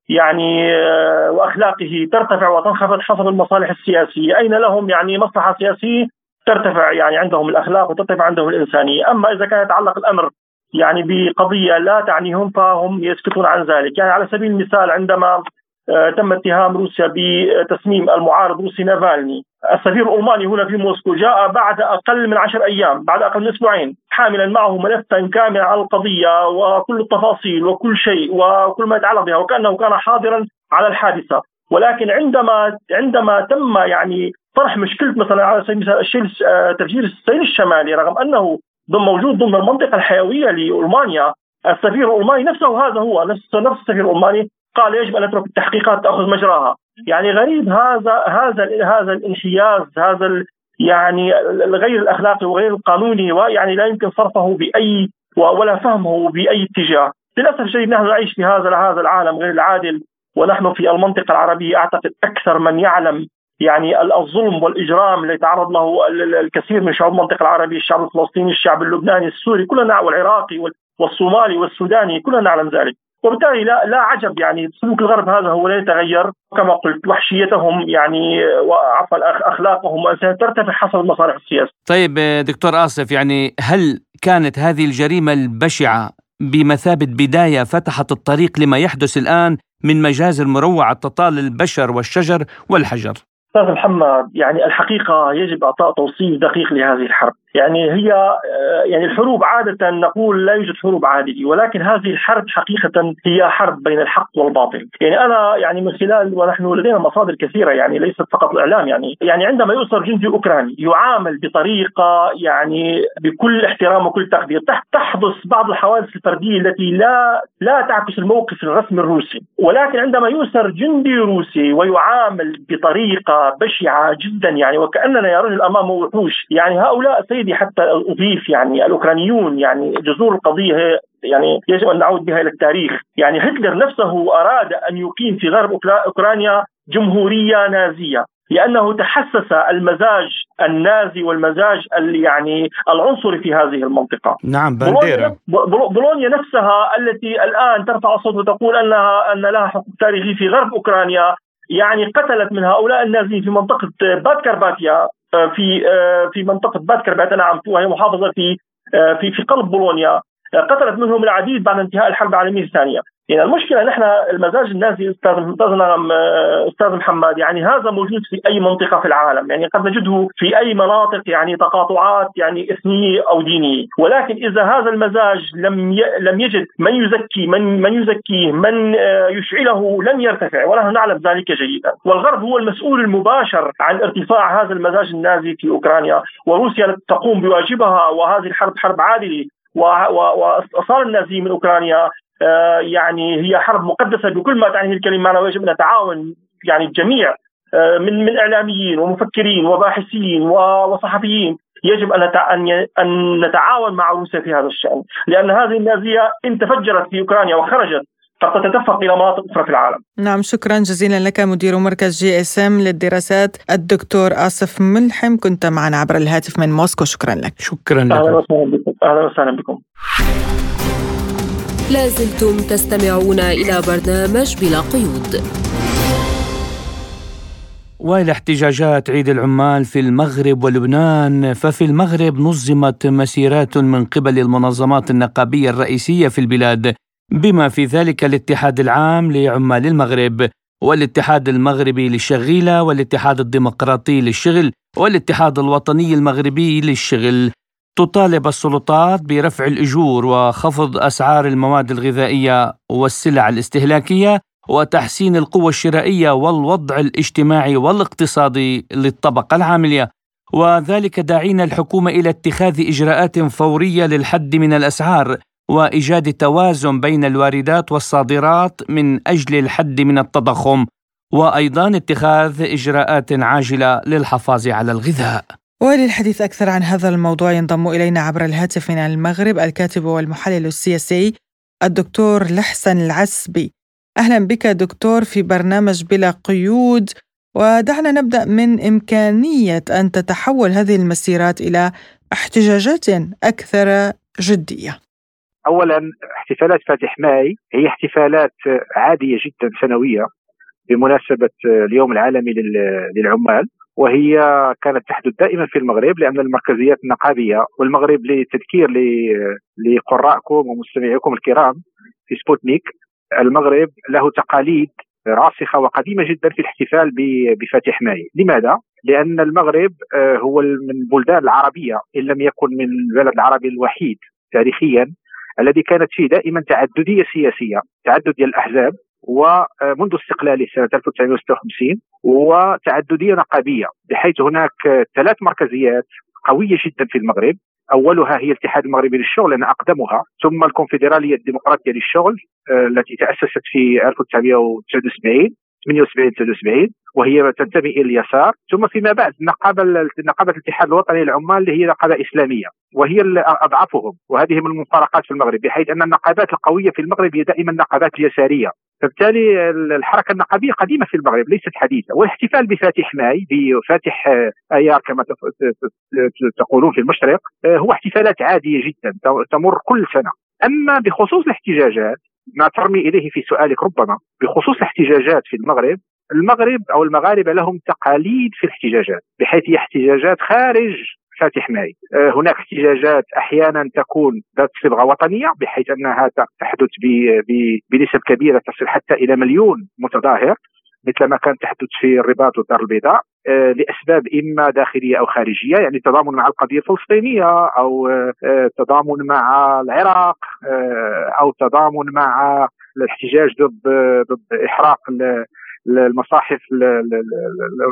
يعني آه، وأخلاقه ترتفع وتنخفض حسب المصالح السياسية، أين لهم يعني مصلحة سياسية؟ ترتفع يعني عندهم الأخلاق وترتفع عندهم الإنسانية، أما إذا كان يتعلق الأمر يعني بقضية لا تعنيهم فهم يسكتون عن ذلك، يعني على سبيل المثال عندما آه، تم اتهام روسيا بتسميم المعارض روسي نافالني السفير الألماني هنا في موسكو جاء بعد أقل من عشر أيام بعد أقل من أسبوعين حاملا معه ملفا كاملا على القضية وكل التفاصيل وكل شيء وكل ما يتعلق بها وكأنه كان حاضرا على الحادثة. ولكن عندما عندما تم يعني طرح مشكلة مثلا على سبيل المثال آه، تفجير السيل الشمالي رغم أنه موجود ضمن المنطقة الحيوية لألمانيا. السفير الألماني نفسه هذا هو نفس نفس السفير الألماني قال يجب أن نترك التحقيقات تاخذ مجراها. يعني غريب هذا هذا هذا الانحياز هذا يعني الغير الأخلاقي وغير القانوني ويعني لا يمكن صرفه بأي ولا فهمه بأي اتجاه. للأسف الشديد نحن نعيش في هذا هذا العالم غير العادل ونحن في المنطقة العربية أعتقد أكثر من يعلم يعني الظلم والإجرام اللي تعرض له الكثير من شعوب المنطقة العربية، الشعب الفلسطيني، الشعب اللبناني، السوري، كلنا والعراقي والصومالي والسوداني كلنا نعلم ذلك. وبالتالي لا لا عجب يعني سلوك الغرب هذا هو لا يتغير كما قلت وحشيتهم يعني عفوا أخلاقهم ترتفع حسب المصالح السياسية. طيب دكتور آسف يعني هل كانت هذه الجريمة البشعة بمثابة بداية فتحت الطريق لما يحدث الآن من مجازر مروعة تطال البشر والشجر والحجر أستاذ محمد يعني الحقيقة يجب إعطاء توصيف دقيق لهذه الحرب. يعني هي آه، يعني الحروب عادة نقول لا يوجد حروب عادلة ولكن هذه الحرب حقيقة هي حرب بين الحق والباطل. يعني أنا يعني من خلال ونحن لدينا مصادر كثيرة يعني ليست فقط الإعلام يعني يعني عندما يؤسر جندي أوكراني يعامل بطريقة يعني بكل احترام وكل تقدير تحدث بعض الحوادث الفردية التي لا لا تعكس الموقف الرسمي الروسي. ولكن عندما يؤسر جندي روسي ويعامل بطريقة بشعة جدا يعني وكأننا يا رجل أمامه وحوش يعني هؤلاء سيد سيدي حتى اضيف يعني الأوكرانيون يعني جذور القضية يعني يجب أن نعود بها إلى التاريخ، يعني هتلر نفسه أراد أن يقيم في غرب أوكرانيا جمهورية نازية لأنه تحسس المزاج النازي والمزاج يعني العنصري في هذه المنطقة. نعم بانديرا بولونيا نفسها التي الآن ترفع صوت وتقول أنها أن لها حقوق تاريخي في غرب أوكرانيا يعني قتلت من هؤلاء النازيين في منطقة باد كرباتيا في آه، في منطقة باتكر نعم وهي محافظة في آه، في في قلب بولونيا. قتلت منهم العديد بعد انتهاء الحرب العالمية الثانية. يعني المشكلة نحن المزاج النازي أستاذ أستاذ محمد يعني هذا موجود في أي منطقة في العالم. يعني قد نجده في أي مناطق يعني تقاطعات يعني إثنية أو دينية. ولكن إذا هذا المزاج لم. لم يجد من يزكي من من يزكيه من آه، يشعله لن يرتفع ونحن نعلم ذلك جيدا. والغرب هو المسؤول المباشر عن ارتفاع هذا المزاج النازي في أوكرانيا. وروسيا تقوم بواجبها وهذه الحرب حرب عادلة. واستئصال النازيين من أوكرانيا آه، يعني هي حرب مقدسة بكل ما تعنيه الكلمة. ويجب ان نتعاون يعني الجميع آه، من من إعلاميين ومفكرين وباحثين وصحفيين. يجب أن أن نتعاون مع روسيا في هذا الشأن، لأن هذه النازية إن تفجرت في أوكرانيا وخرجت تتدفق إلى مناطق أخرى في العالم. نعم شكرا جزيلا لك مدير مركز GSM للدراسات الدكتور آصف ملحم كنت معنا عبر الهاتف من موسكو شكرا لك. شكرا لك. أهلا وسهلا بكم. أهلا وسهلا بكم. لازلتم تستمعون إلى برنامج بلا قيود وإلى احتجاجات عيد العمال في المغرب ولبنان ففي المغرب نظمت مسيرات من قبل المنظمات النقابية الرئيسية في البلاد بما في ذلك الاتحاد العام لعمال المغرب والاتحاد المغربي للشغيلة والاتحاد الديمقراطي للشغل والاتحاد الوطني المغربي للشغل. تطالب السلطات برفع الأجور وخفض أسعار المواد الغذائية والسلع الاستهلاكية وتحسين القوة الشرائية والوضع الاجتماعي والاقتصادي للطبقة العاملة. وذلك داعين الحكومة إلى اتخاذ إجراءات فورية للحد من الأسعار وإيجاد توازن بين الواردات والصادرات من أجل الحد من التضخم وأيضا اتخاذ إجراءات عاجلة للحفاظ على الغذاء. وللحديث أكثر عن هذا الموضوع ينضم إلينا عبر الهاتف من المغرب الكاتب والمحلل السياسي الدكتور لحسن العسبي. أهلا بك دكتور في برنامج بلا قيود ودعنا نبدأ من إمكانية أن تتحول هذه المسيرات إلى احتجاجات أكثر جدية. أولا احتفالات فاتح ماي هي احتفالات عادية جدا سنوية بمناسبة اليوم العالمي للعمال وهي كانت تحدث دائما في المغرب لأن المركزيات النقابية والمغرب لتذكير لقرائكم ومستمعيكم الكرام في سبوتنيك المغرب له تقاليد راسخة وقديمة جدا في الاحتفال بفاتح ماي، لماذا؟ لأن المغرب آه، هو من البلدان العربية إن لم يكن من البلد العربي الوحيد تاريخيا الذي كانت فيه دائما تعددية سياسية، تعدد الأحزاب ومنذ استقلاله سنه 1956 وتعددية نقابية بحيث هناك ثلاث مركزيات قوية جدا في المغرب. أولها هي الاتحاد المغربي للشغل لأن أقدمها. ثم الكونفدرالية الديمقراطية للشغل آه، التي تأسست في 1979 78 79 وهي تنتمي إلى اليسار. ثم فيما بعد نقابة نقابة الاتحاد الوطني للعمال اللي هي نقابة إسلامية وهي أضعفهم. وهذه من المفارقات في المغرب بحيث أن النقابات القوية في المغرب هي دائما النقابات اليساريه فبالتالي الحركة النقابية قديمة في المغرب ليست حديثة. والاحتفال بفاتح ماي بفاتح آيار كما تقولون في المشرق هو احتفالات عادية جدا تمر كل سنة. أما بخصوص الاحتجاجات ما ترمي إليه في سؤالك ربما بخصوص الاحتجاجات في المغرب المغرب أو المغاربة لهم تقاليد في الاحتجاجات بحيث هي احتجاجات خارج فاتح ماي. هناك احتجاجات أحيانا تكون ذات صبغة وطنية بحيث أنها تحدث بنسب كبيرة تصل حتى إلى مليون متظاهر مثل ما كانت تحدث في الرباط والدار البيضاء. آه، لأسباب إما داخلية أو خارجية يعني تضامن مع القضية الفلسطينية أو آه، تضامن مع العراق آه، أو تضامن مع الاحتجاج ضد ضد إحراق المصاحف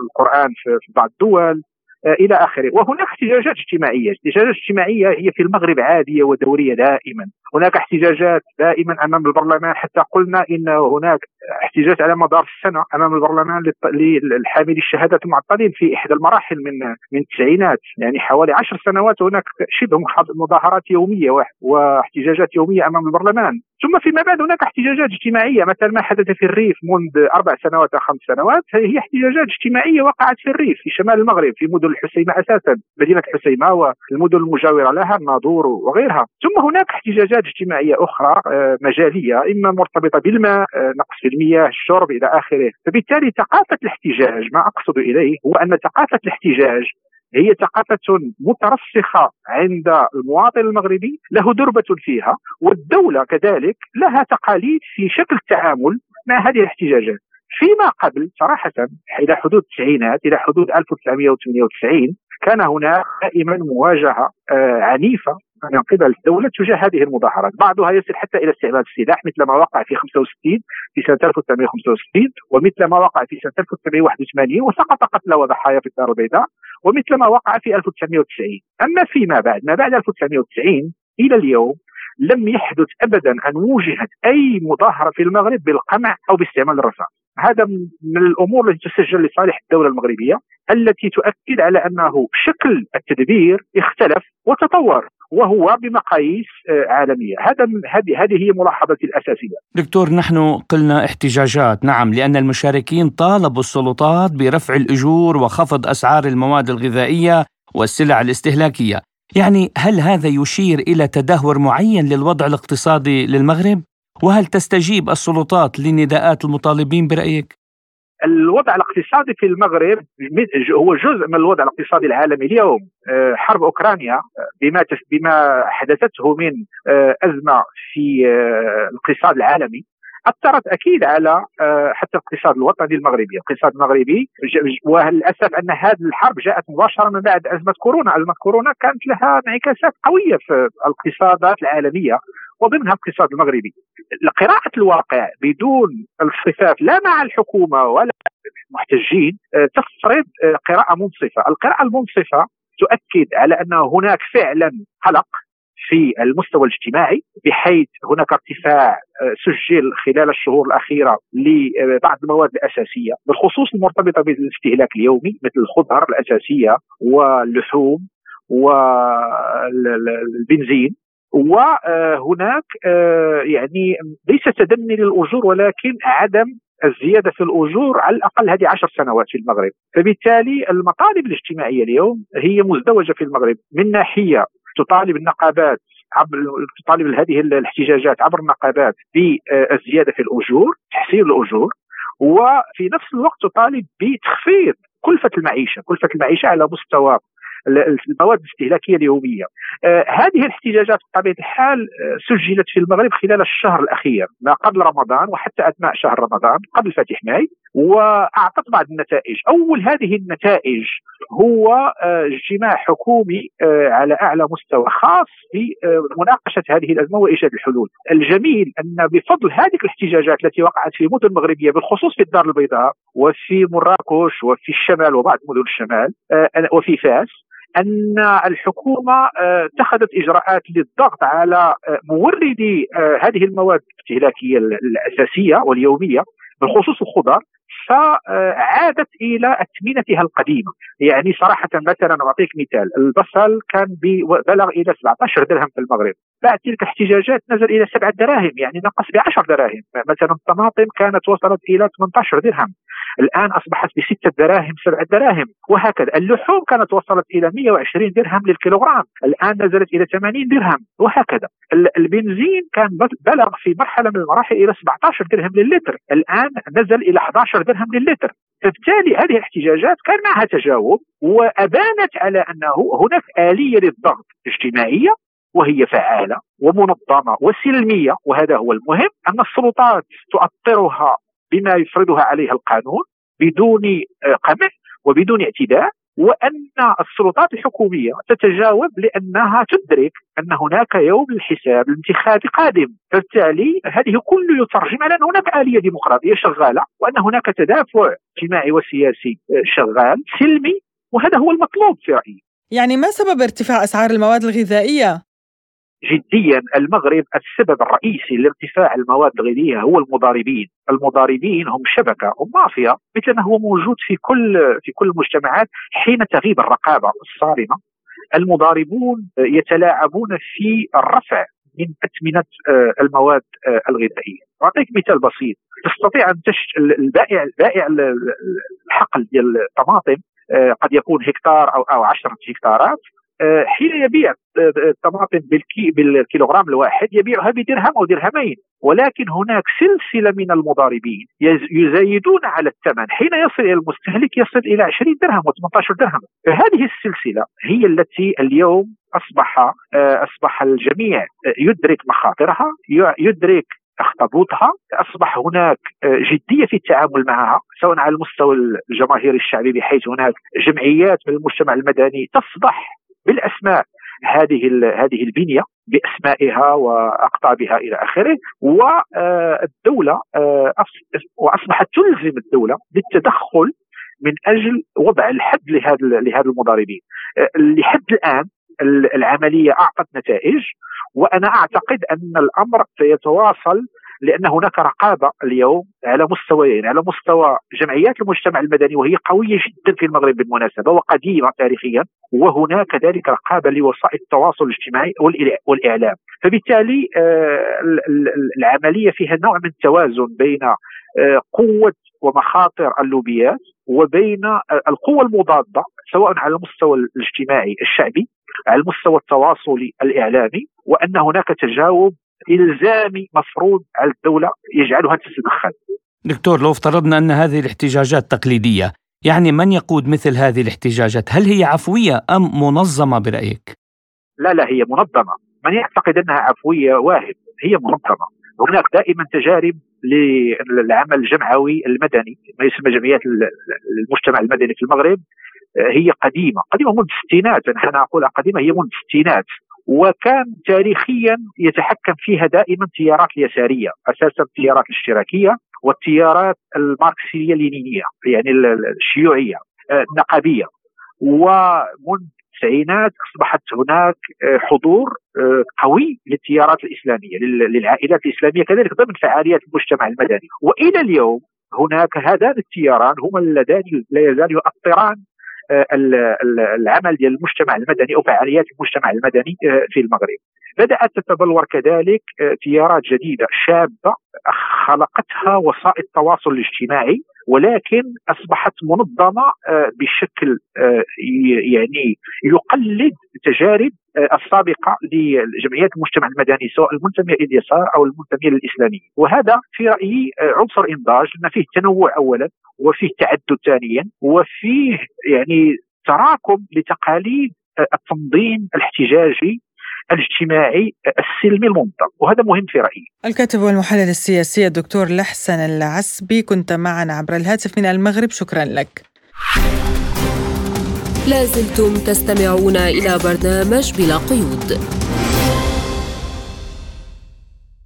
القرآن في بعض الدول آه، إلى آخره. وهناك احتجاجات اجتماعية. احتجاجات اجتماعيه هي في المغرب عادية ودورية دائما. هناك احتجاجات دائما أمام البرلمان. حتى قلنا إن هناك احتجاجات على مدار السنة أمام البرلمان للحاملي الشهادة المعطلين في إحدى المراحل من من التسعينات. يعني حوالي عشر سنوات هناك شبه مظاهرات يومية واحتجاجات يومية أمام البرلمان. ثم فيما بعد هناك احتجاجات اجتماعية. مثل ما حدث في الريف منذ أربع سنوات أو خمس سنوات هي احتجاجات اجتماعية وقعت في الريف في شمال المغرب في مدن الحسيمة أساسا مدينة الحسيمه والمدن المجاورة لها الناظور وغيرها. ثم هناك احتجاجات اجتماعية أخرى آه، مجالية إما مرتبطة بالماء آه، نقص في المياه الشرب إلى آخره. فبالتالي ثقافة الاحتجاج ما أقصد إليه هو أن ثقافة الاحتجاج هي ثقافة مترسخة عند المواطن المغربي له دربة فيها والدولة كذلك لها تقاليد في شكل التعامل مع هذه الاحتجاجات. فيما قبل صراحة إلى حدود التسعينات إلى حدود 1998 كان هناك دائما مواجهة آه، عنيفة من قبل الدولة تجاه هذه المظاهرات. بعضها يصل حتى إلى استعمال السلاح مثل ما وقع في 65 في سنة 1965 ومثل ما وقع في سنة 1981 وسقط قتلى وضحايا في الدار البيضاء ومثل ما وقع في 1990 أما فيما بعد ما بعد 1990 إلى اليوم لم يحدث ابدا أن وجهت أي مظاهرة في المغرب بالقمع أو باستعمال الرصاص. هذا من الأمور التي تسجل لصالح الدولة المغربية التي تؤكد على أنه شكل التدبير اختلف وتطور. وهو بمقاييس آه، عالمية، هذا هذه هي ملاحظتي الأساسية. دكتور نحن قلنا احتجاجات، نعم لأن المشاركين طالبوا السلطات برفع الأجور وخفض أسعار المواد الغذائية والسلع الاستهلاكية، يعني هل هذا يشير إلى تدهور معين للوضع الاقتصادي للمغرب؟ وهل تستجيب السلطات لنداءات المطالبين برأيك؟ الوضع الاقتصادي في المغرب هو جزء من الوضع الاقتصادي العالمي اليوم. آه، حرب أوكرانيا بما بما حدثته من آه، أزمة في آه، الاقتصاد العالمي أثرت أكيد على حتى الاقتصاد الوطني المغربي، الاقتصاد المغربي وللأسف أن هذه الحرب جاءت مباشرة من بعد أزمة كورونا، أزمة كورونا كانت لها انعكاسات قوية في الاقتصادات العالمية. وضمنها الاقتصاد المغربي. قراءة الواقع بدون الاصطفاف لا مع الحكومة ولا المحتجين آه، تفرض آه، قراءة منصفة. القراءة المنصفة تؤكد على أن هناك فعلا قلق في المستوى الاجتماعي بحيث هناك ارتفاع آه، سجل خلال الشهور الأخيرة لبعض المواد الأساسية بالخصوص المرتبطة بالاستهلاك اليومي مثل الخضر الأساسية واللحوم والبنزين. وهناك آه، يعني ليس تدني للأجور ولكن عدم الزيادة في الأجور على الأقل هذه عشر سنوات في المغرب. فبالتالي المطالب الاجتماعية اليوم هي مزدوجة في المغرب من ناحية تطالب النقابات عبر تطالب هذه الاحتجاجات عبر النقابات بالزيادة في الأجور تحسين الأجور وفي نفس الوقت تطالب بتخفيض كلفة المعيشة كلفة المعيشة على مستوى المواد الاستهلاكية اليومية. آه هذه الاحتجاجات بطبيعة الحال آه سجلت في المغرب خلال الشهر الأخير ما قبل رمضان وحتى أثناء شهر رمضان قبل فاتح ماي واعطت بعض النتائج، أول هذه النتائج هو آه اجتماع حكومي على أعلى مستوى خاص بمناقشه هذه الأزمة وإيجاد الحلول. الجميل أن بفضل هذه الاحتجاجات التي وقعت في مدن مغربية بالخصوص في الدار البيضاء وفي مراكش وفي الشمال وبعض مدن الشمال وفي فاس أن الحكومة آه، اتخذت إجراءات للضغط على آه، موردي آه، هذه المواد الاستهلاكية الأساسية واليومية بالخصوص الخضر فعادت إلى أثمنتها القديمة. يعني صراحة مثلا أعطيك مثال البصل كان بلغ إلى 17 درهم في المغرب. بعد تلك الاحتجاجات نزل إلى 7 دراهم يعني نقص ب 10 دراهم مثلا الطماطم كانت وصلت إلى 18 درهم. الآن أصبحت بستة دراهم سبعة دراهم وهكذا. اللحوم كانت وصلت إلى 120 درهم للكيلوغرام الآن نزلت إلى 80 درهم وهكذا. البنزين كان بلغ في مرحلة من المراحل إلى 17 درهم للتر الآن نزل إلى 11 درهم للتر فبالتالي هذه الاحتجاجات كان معها تجاوب وأبانت على أنه هناك آلية للضغط اجتماعية وهي فعالة ومنظمة وسلمية وهذا هو المهم أن السلطات تؤطرها بما يفرضها عليها القانون بدون آه، قمع وبدون اعتداء وأن السلطات الحكومية تتجاوب لأنها تدرك أن هناك يوم الحساب الانتخابي قادم، فبالتالي هذه كله يترجم على ان هناك آلية ديمقراطية شغالة وأن هناك تدافع اجتماعي وسياسي آه، شغال سلمي وهذا هو المطلوب في رايي. يعني ما سبب ارتفاع أسعار المواد الغذائية؟ جديا المغرب السبب الرئيسي لارتفاع المواد الغذائية هو المضاربين، المضاربين هم شبكة هم مافيا مثل ما هو موجود في كل في كل المجتمعات حين تغيب الرقابة الصارمة. المضاربون يتلاعبون في الرفع من أثمنة آه، المواد آه، الغذائية، أعطيك مثال بسيط. تستطيع أن تشتري البائع البائع الحقل ديال الطماطم آه، قد يكون هكتار أو أو 10 هكتارات. حين يبيع الطماطم بالكي بالكيلوغرام الواحد يبيعها بدرهم أو درهمين ولكن هناك سلسلة من المضاربين يزايدون على الثمن. حين يصل إلى المستهلك يصل إلى 20 درهم و18 درهم. فهذه السلسلة هي التي اليوم أصبح آه، أصبح الجميع يدرك مخاطرها يدرك أخطبوطها. أصبح هناك آه، جدية في التعامل معها سواء على المستوى الجماهيري الشعبي بحيث هناك جمعيات من المجتمع المدني تصبح بالأسماء. هذه هذه البنية بأسمائها وأقطابها إلى آخره والدولة آه، وأصبحت تلزم الدولة بالتدخل من أجل وضع الحد لهذا لهذا المضاربين. آه، لحد الآن العملية أعطت نتائج وأنا أعتقد أن الأمر سيتواصل لأن هناك رقابة اليوم على مستويين على مستوى جمعيات المجتمع المدني وهي قوية جدا في المغرب بالمناسبة وقديمة تاريخيا وهناك كذلك رقابة لوسائل التواصل الاجتماعي والإعلام. فبالتالي آه، العملية فيها نوع من التوازن بين آه، قوة ومخاطر اللوبيات وبين آه، القوة المضادة سواء على المستوى الاجتماعي الشعبي على المستوى التواصلي الإعلامي وأن هناك تجاوب الزامي مفروض على الدولة يجعلها تتدخل. دكتور لو افترضنا أن هذه الاحتجاجات تقليدية، يعني من يقود مثل هذه الاحتجاجات؟ هل هي عفوية أم منظمة برأيك؟ لا لا هي منظمة، من يعتقد أنها عفوية واهم، هي منظمة. هناك دائما تجارب للعمل الجمعوي المدني ما يسمى جمعيات المجتمع المدني في المغرب هي قديمة، قديمة منذ الستينات، أنا أقول قديمة هي منذ الستينات، وكان تاريخيا يتحكم فيها دائما التيارات اليسارية أساسا التيارات الاشتراكية والتيارات الماركسية اللينينيه يعني الشيوعية آه، النقابية. ومنذ التسعينات أصبحت هناك آه، حضور آه، قوي للتيارات الإسلامية للعائلات الإسلامية كذلك ضمن فعاليات المجتمع المدني. وإلى اليوم هناك هذان التياران هما اللذان لا يزال يؤطران آه، العمل ديال المجتمع المدني أو فعاليات المجتمع المدني آه، في المغرب. بدأت تتبلور كذلك آه، تيارات جديدة شابة خلقتها وسائل التواصل الاجتماعي ولكن أصبحت منظمة بشكل يعني يقلد تجارب السابقة لجمعيات المجتمع المدني سواء المنتميه إلى اليسار أو المنتميه للاسلاميه، وهذا في رأيي عنصر إنضاج لأن فيه تنوع اولا وفيه تعدد ثانيا وفيه يعني تراكم لتقاليد التنظيم الاحتجاجي الاجتماعي السلمي المنظم وهذا مهم في رأيي. الكاتب والمحلل السياسي الدكتور لحسن العسبي كنت معنا عبر الهاتف من المغرب شكرا لك. لازلتم تستمعون إلى برنامج بلا قيود.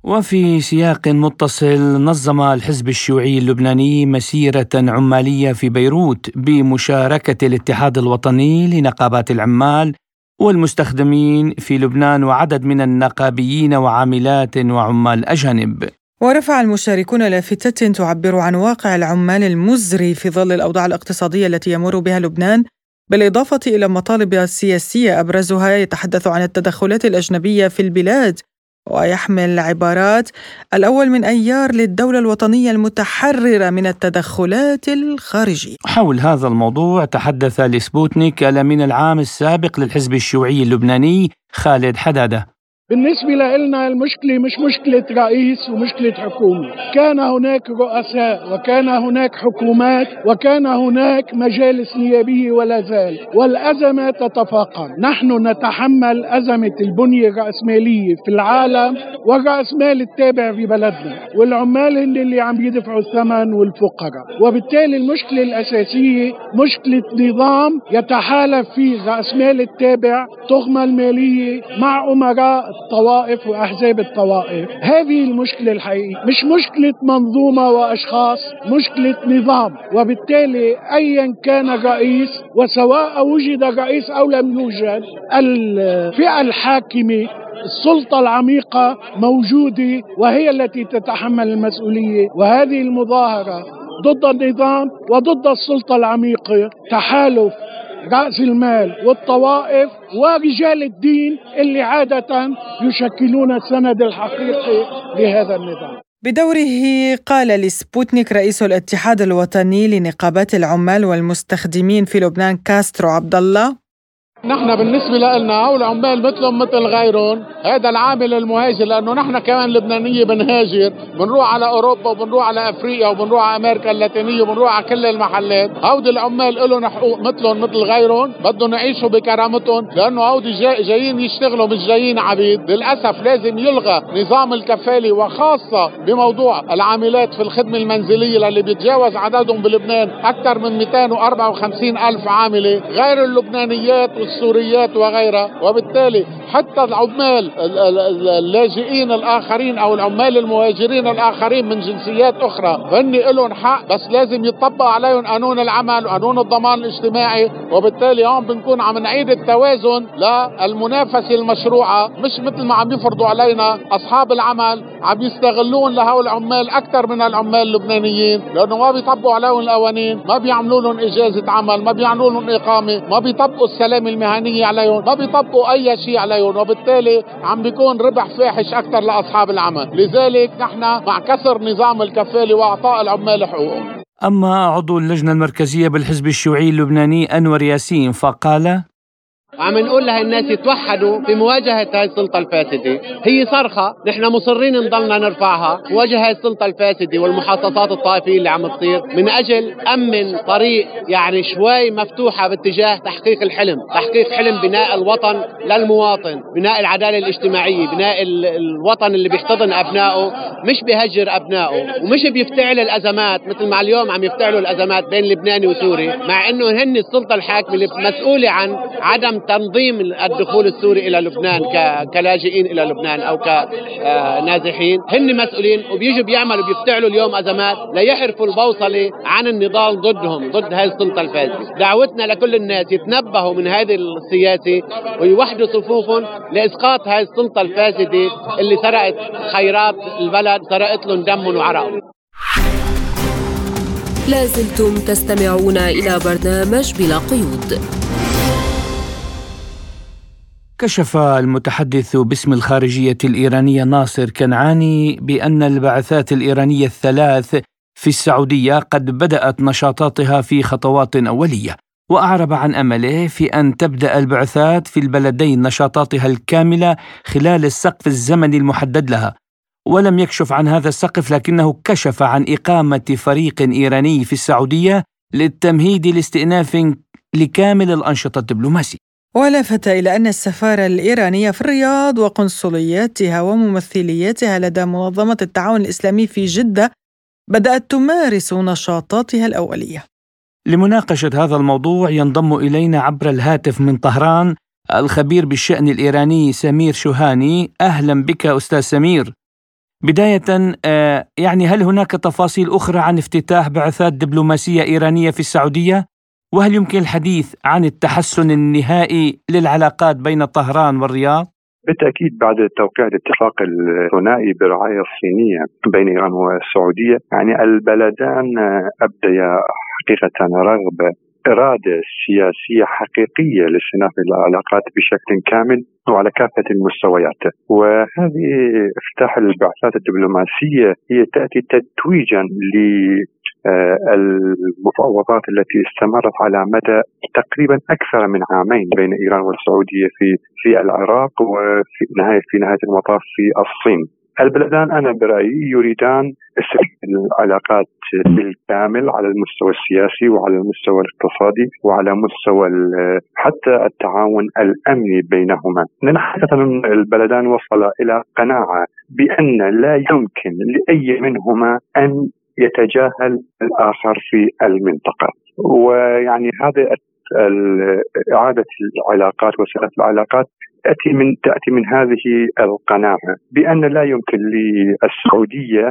وفي سياق متصل نظم الحزب الشيوعي اللبناني مسيرة عمالية في بيروت بمشاركة الاتحاد الوطني لنقابات العمال والمستخدمين في لبنان وعدد من النقابيين وعاملات وعمال أجانب. ورفع المشاركون لافتة تعبر عن واقع العمال المزري في ظل الأوضاع الاقتصادية التي يمر بها لبنان. بالإضافة إلى مطالب سياسية أبرزها يتحدث عن التدخلات الأجنبية في البلاد ويحمل عبارات الأول من أيار للدولة الوطنية المتحررة من التدخلات الخارجية. حول هذا الموضوع تحدث لسبوتنيك الأمين العام السابق للحزب الشيوعي اللبناني خالد حدادة. بالنسبة لنا المشكلة مش مشكلة رئيس ومشكلة حكومة. كان هناك رؤساء وكان هناك حكومات وكان هناك مجالس نيابية ولا زال. والأزمة تتفاقم. نحن نتحمل أزمة البنية الرأسمالية في العالم والرأسمال التابع في بلدنا. والعمال هن اللي عم يدفعوا الثمن والفقراء. وبالتالي المشكلة الأساسية مشكلة نظام يتحالف فيه الرأسمال التابع تغمى المالية مع أمراء الطوائف واحزاب الطوائف. هذه المشكلة الحقيقية. مش مشكلة منظومة وأشخاص مشكلة نظام. وبالتالي ايا كان الرئيس وسواء وجد الرئيس أو لم يوجد الفئة الحاكمة السلطة العميقة موجودة وهي التي تتحمل المسؤولية. وهذه المظاهرة ضد النظام وضد السلطة العميقة تحالف رأس المال والطوائف ورجال الدين اللي عادة يشكلون السند الحقيقي لهذا النظام. بدوره قال لسبوتنيك رئيس الاتحاد الوطني لنقابات العمال والمستخدمين في لبنان كاسترو عبد الله نحن بالنسبة لنا أو العمال مثلهم مثل غيرهم. هذا العامل المهاجر لأنه نحن كمان لبنانية بنهاجر. بنروح على أوروبا وبنروح على أفريقيا وبنروح على أمريكا اللاتينية وبنروح على كل المحلات. هودي العمال لهم حقوق مثلهم مثل غيرهم. بدهم يعيشوا بكرامتهم لأنه هودي جاي جايين يشتغلوا مش جايين عبيد. للأسف لازم يلغى نظام الكفالة وخاصة بموضوع العاملات في الخدمة المنزلية اللي بيتجاوز عددهم بلبنان أكثر من 254 ألف عاملة. غير اللبنانيات السوريات وغيرها. وبالتالي حتى العمال اللاجئين الآخرين أو العمال المهاجرين الآخرين من جنسيات أخرى هن لهم حق بس لازم يطبق عليهم قانون العمل وقانون الضمان الاجتماعي. وبالتالي هون بنكون عم نعيد التوازن للمنافسة المشروعة. مش مثل ما عم يفرضوا علينا أصحاب العمل عم يستغلون لهول العمال أكثر من العمال اللبنانيين لأنه ما بيطبقوا عليهم القوانين ما بيعملوا لهم إجازة عمل ما بيعملوا لهم إقامة ما بيطبقوا السلام المهنية عليهم ما بيطبقوا أي شيء عليهم وبالتالي عم بيكون ربح فاحش أكثر لأصحاب العمل. لذلك نحن مع كسر نظام الكفالة وإعطاء العمال حقوقهم. أما عضو اللجنة المركزية بالحزب الشيوعي اللبناني أنور ياسين فقال عم نقول لها الناس يتوحدوا في مواجهة هاي السلطة الفاسدة. هي صرخة نحن مصرين نضلنا نرفعها. مواجهة السلطة الفاسدة والمحاصصات الطائفية اللي عم تصير من أجل أمن طريق يعني شوي مفتوحة باتجاه تحقيق الحلم. تحقيق حلم بناء الوطن للمواطن بناء العدالة الاجتماعية بناء الوطن اللي بيحتضن أبنائه. مش بيهجر أبنائه ومش بيفتعل الأزمات مثل ما اليوم عم يفتعلوا الأزمات بين لبناني وسوري مع أنه هن السلطة الحاكمة اللي مسؤولة عن عدم تنظيم الدخول السوري إلى لبنان كلاجئين إلى لبنان أو كنازحين. هن مسؤولين وبيجوا بيعملوا بيفتعلوا اليوم أزمات ليحرفوا البوصلة عن النضال ضدهم ضد هاي السلطة الفاسدة. دعوتنا لكل الناس يتنبهوا من هذه السياسة ويوحدوا صفوفهم لإسقاط هاي السلطة الفاسدة اللي سرقت خيرات البلد سرقت لهم دمهم وعرقهم لازلتم تستمعون إلى برنامج بلا قيود. كشف المتحدث باسم الخارجية الإيرانية ناصر كنعاني بأن البعثات الإيرانية الثلاث في السعودية قد بدأت نشاطاتها في خطوات أولية وأعرب عن أمله في أن تبدأ البعثات في البلدين نشاطاتها الكاملة خلال السقف الزمني المحدد لها. ولم يكشف عن هذا السقف لكنه كشف عن إقامة فريق إيراني في السعودية للتمهيد لاستئناف لكامل الأنشطة الدبلوماسية. ولفت إلى أن السفارة الإيرانية في الرياض وقنصلياتها وممثلياتها لدى منظمة التعاون الإسلامي في جدة بدأت تمارس نشاطاتها الأولية. لمناقشة هذا الموضوع ينضم إلينا عبر الهاتف من طهران الخبير بالشأن الإيراني سمير شوهاني أهلا بك أستاذ سمير بداية يعني هل هناك تفاصيل أخرى عن افتتاح بعثات دبلوماسية إيرانية في السعودية؟ وهل يمكن الحديث عن التحسن النهائي للعلاقات بين طهران والرياض؟ بالتأكيد بعد توقيع الاتفاق الثنائي برعايه الصينية بين إيران والسعودية يعني البلدان أبديا حقيقة رغبه إرادة سياسية حقيقية لاستئناف العلاقات بشكل كامل وعلى كافة المستويات وهذه افتتاح البعثات الدبلوماسية هي تأتي تتويجا آه، المفاوضات التي استمرت على مدى تقريبا أكثر من عامين بين إيران والسعودية في في العراق وفي نهاية في نهاية المطاف في الصين. البلدان أنا برأيي يريدان العلاقات بالكامل على المستوى السياسي وعلى المستوى الاقتصادي وعلى مستوى حتى التعاون الأمني بينهما. لأن حقيقة البلدان وصل إلى قناعة بأن لا يمكن لأي منهما أن يتجاهل الآخر في المنطقة. ويعني هذا إعادة العلاقات وسلف العلاقات تأتي من تأتي من هذه القناعة بأن لا يمكن للسعودية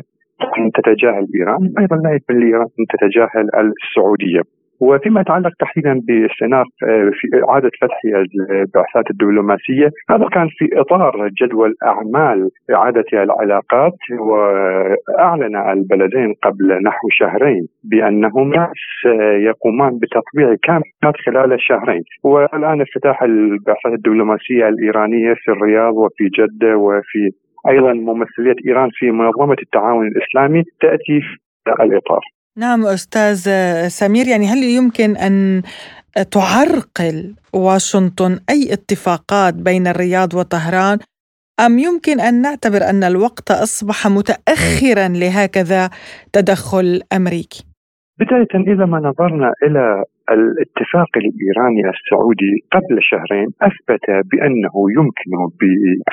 أن تتجاهل إيران أيضا لا يمكن لإيران أن تتجاهل السعودية وفيما يتعلق تحديدا باستئناف آه، في إعادة فتح البعثات الدبلوماسية هذا كان في إطار جدول أعمال إعادة العلاقات وأعلن البلدين قبل نحو شهرين بأنهما سيقومان بتطبيع كامل خلال الشهرين. والآن افتتاح البعثات الدبلوماسية الإيرانية في الرياض وفي جدة وفي أيضا ممثلية إيران في منظمة التعاون الإسلامي تأتي في الإطار. نعم أستاذ سمير يعني هل يمكن أن تعرقل واشنطن أي اتفاقات بين الرياض وطهران أم يمكن أن نعتبر أن الوقت أصبح متأخرا لهكذا تدخل أمريكي؟ بداية إذا ما نظرنا إلى الاتفاق الإيراني السعودي قبل شهرين أثبت بأنه يمكن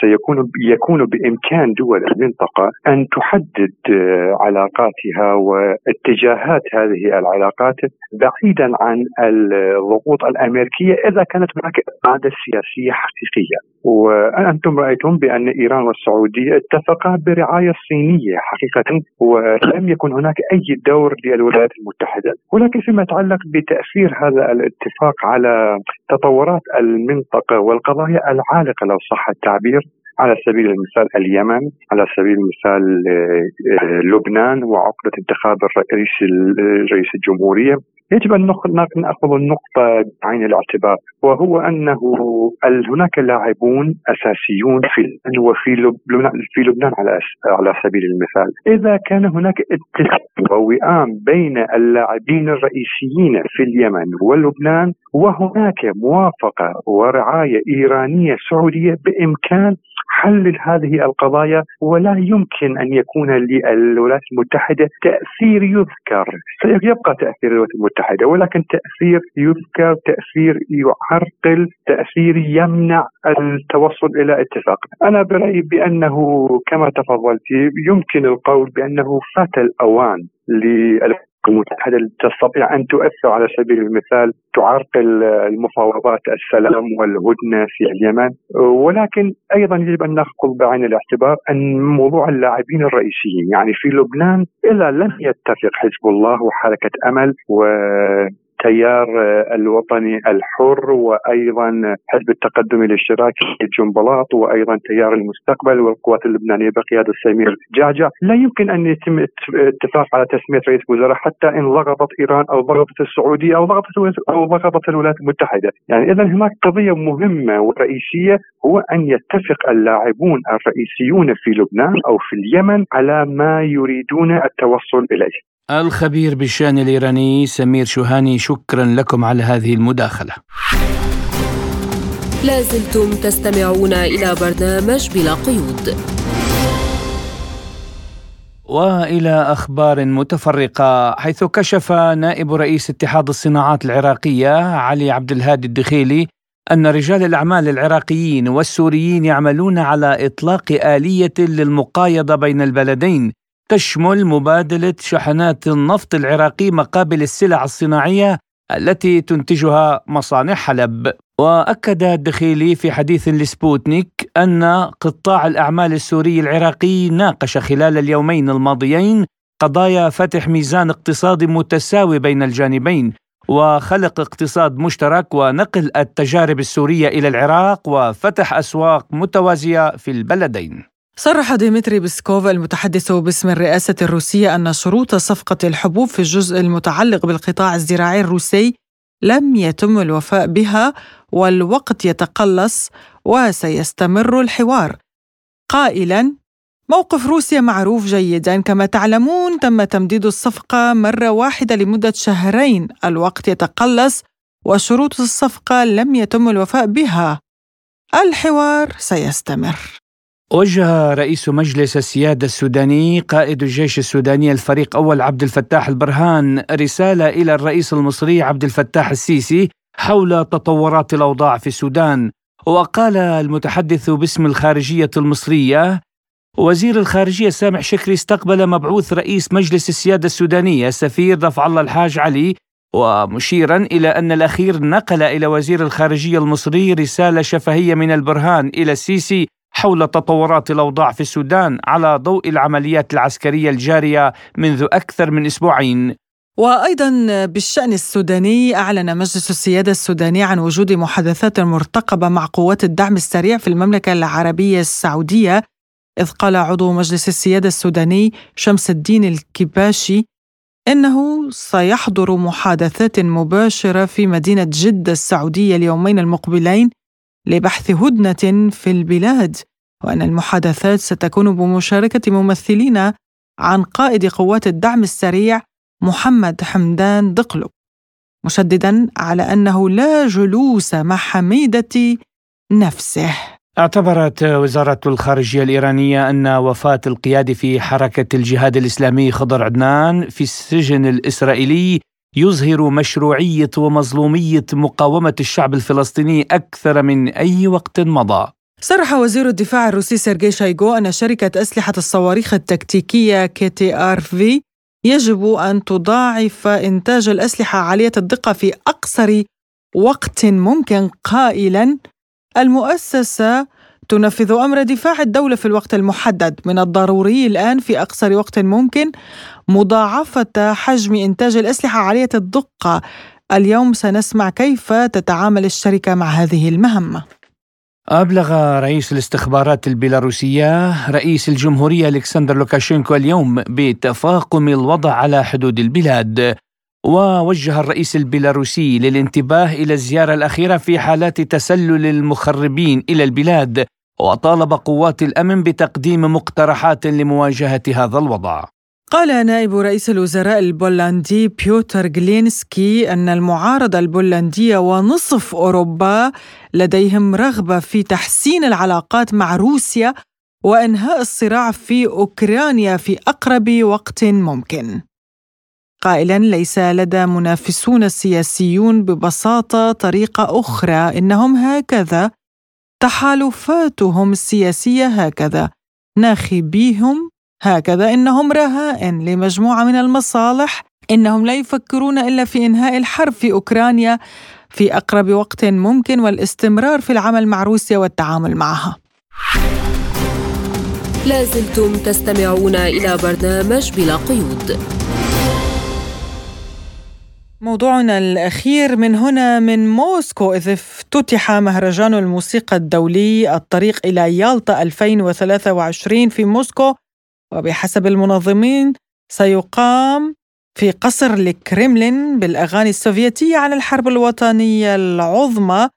سيكون يكون بإمكان دول المنطقة أن تحدد علاقاتها واتجاهات هذه العلاقات بعيدا عن الضغوط الأمريكية إذا كانت هناك إرادة سياسية حقيقية. وأنتم رأيتم بأن إيران والسعودية اتفقا برعاية صينية حقيقة ولم يكن هناك أي دور للولايات المتحدة. ولكن فيما يتعلق بتأثير تأثير هذا الاتفاق على تطورات المنطقة والقضايا العالقة لو صح التعبير على سبيل المثال اليمن على سبيل المثال آه، لبنان وعقدة انتخاب الرئيس رئيس الجمهورية. يجب أن نأخذ النقطة بعين الاعتبار وهو أنه هناك لاعبون أساسيون في وفي لبنان في لبنان على على سبيل المثال، إذا كان هناك اتفاق ووئام بين اللاعبين الرئيسيين في اليمن ولبنان وهناك موافقة ورعاية إيرانية سعودية بإمكان حل هذه القضايا ولا يمكن أن يكون للولايات المتحدة تأثير يذكر. سيبقى تأثير الولايات المتحدة ولكن تأثير يذكر تأثير يعرقل تأثير يمنع التوصل إلى اتفاق. أنا برأيي بأنه كما تفضلت يمكن القول بأنه فات الأوان المتحدة تستطيع أن تؤثر على سبيل المثال تعرقل المفاوضات السلام والهدنة في اليمن. ولكن أيضا يجب أن ناخذ بعين الاعتبار أن موضوع اللاعبين الرئيسيين يعني في لبنان اذا لم يتفق حزب الله وحركة أمل و التيار الوطني الحر وأيضا حزب التقدم الاشتراكي جنبلاط وأيضا تيار المستقبل والقوات اللبنانية بقيادة سمير جعجع لا يمكن أن يتم اتفاق على تسمية رئيس وزراء حتى إن ضغطت إيران أو ضغطت السعودية أو ضغطت أو ضغطت الولايات المتحدة، يعني اذا هناك قضية مهمة ورئيسية هو أن يتفق اللاعبون الرئيسيون في لبنان أو في اليمن على ما يريدون التوصل إليه. الخبير بالشأن الإيراني سمير شوهاني شكرا لكم على هذه المداخلة. لازلتم تستمعون إلى برنامج بلا قيود. وإلى أخبار متفرقة حيث كشف نائب رئيس اتحاد الصناعات العراقية علي عبد الهادي الدخيلي أن رجال الأعمال العراقيين والسوريين يعملون على إطلاق آلية للمقايضة بين البلدين تشمل مبادلة شحنات النفط العراقي مقابل السلع الصناعية التي تنتجها مصانع حلب. وأكد الدخيلي في حديث لسبوتنيك أن قطاع الأعمال السوري العراقي ناقش خلال اليومين الماضيين قضايا فتح ميزان اقتصادي متساوي بين الجانبين وخلق اقتصاد مشترك ونقل التجارب السورية إلى العراق وفتح أسواق متوازية في البلدين. صرح ديمتري بسكوف المتحدث باسم الرئاسة الروسية أن شروط صفقة الحبوب في الجزء المتعلق بالقطاع الزراعي الروسي لم يتم الوفاء بها والوقت يتقلص وسيستمر الحوار. قائلا موقف روسيا معروف جيدا. كما تعلمون تم تمديد الصفقة مرة واحدة لمدة شهرين. الوقت يتقلص وشروط الصفقة لم يتم الوفاء بها. الحوار سيستمر. وجه رئيس مجلس السيادة السوداني قائد الجيش السوداني الفريق أول عبد الفتاح البرهان رسالة إلى الرئيس المصري عبد الفتاح السيسي حول تطورات الأوضاع في السودان. وقال المتحدث باسم الخارجية المصرية وزير الخارجية سامح شكري استقبل مبعوث رئيس مجلس السيادة السودانية سفير رفع الله الحاج علي ومشيرا إلى أن الأخير نقل إلى وزير الخارجية المصري رسالة شفهية من البرهان إلى السيسي حول تطورات الأوضاع في السودان على ضوء العمليات العسكرية الجارية منذ أكثر من أسبوعين. وأيضا بالشأن السوداني أعلن مجلس السيادة السوداني عن وجود محادثات مرتقبة مع قوات الدعم السريع في المملكة العربية السعودية إذ قال عضو مجلس السيادة السوداني شمس الدين الكباشي إنه سيحضر محادثات مباشرة في مدينة جدة السعودية اليومين المقبلين لبحث هدنة في البلاد وأن المحادثات ستكون بمشاركة ممثلين عن قائد قوات الدعم السريع محمد حمدان دقلب مشددا على أنه لا جلوس مع حميدة نفسه. اعتبرت وزارة الخارجية الإيرانية أن وفاة القيادي في حركة الجهاد الإسلامي خضر عدنان في السجن الإسرائيلي يظهر مشروعية ومظلومية مقاومة الشعب الفلسطيني أكثر من أي وقت مضى. صرح وزير الدفاع الروسي سيرجي شويغو أن شركة أسلحة الصواريخ التكتيكية KTRV يجب أن تضاعف إنتاج الأسلحة عالية الدقة في أقصر وقت ممكن قائلا المؤسسة تنفذ أمر دفاع الدولة في الوقت المحدد. من الضروري الآن في أقصر وقت ممكن مضاعفة حجم إنتاج الأسلحة عالية الدقة. اليوم سنسمع كيف تتعامل الشركة مع هذه المهمة. أبلغ رئيس الاستخبارات البيلاروسية رئيس الجمهورية ألكسندر لوكاشينكو اليوم بتفاقم الوضع على حدود البلاد. ووجه الرئيس البيلاروسي للانتباه إلى الزيادة الأخيرة في حالات تسلل المخربين إلى البلاد. وطالب قوات الأمن بتقديم مقترحات لمواجهة هذا الوضع. قال نائب رئيس الوزراء البولندي بيوتر جلينسكي أن المعارضة البولندية ونصف أوروبا لديهم رغبة في تحسين العلاقات مع روسيا وإنهاء الصراع في أوكرانيا في أقرب وقت ممكن. قائلا ليس لدى منافسون السياسيون ببساطة طريقة أخرى إنهم هكذا تحالفاتهم السياسية هكذا ناخبيهم هكذا إنهم رهائن لمجموعة من المصالح إنهم لا يفكرون إلا في إنهاء الحرب في أوكرانيا في أقرب وقت ممكن والاستمرار في العمل مع روسيا والتعامل معها. لازلتم تستمعون إلى برنامج بلا قيود. موضوعنا الأخير من هنا من موسكو إذ افتتح مهرجان الموسيقى الدولي الطريق إلى يالطا 2023 في موسكو وبحسب المنظمين سيقام في قصر الكريملين بالأغاني السوفيتية عن الحرب الوطنية العظمى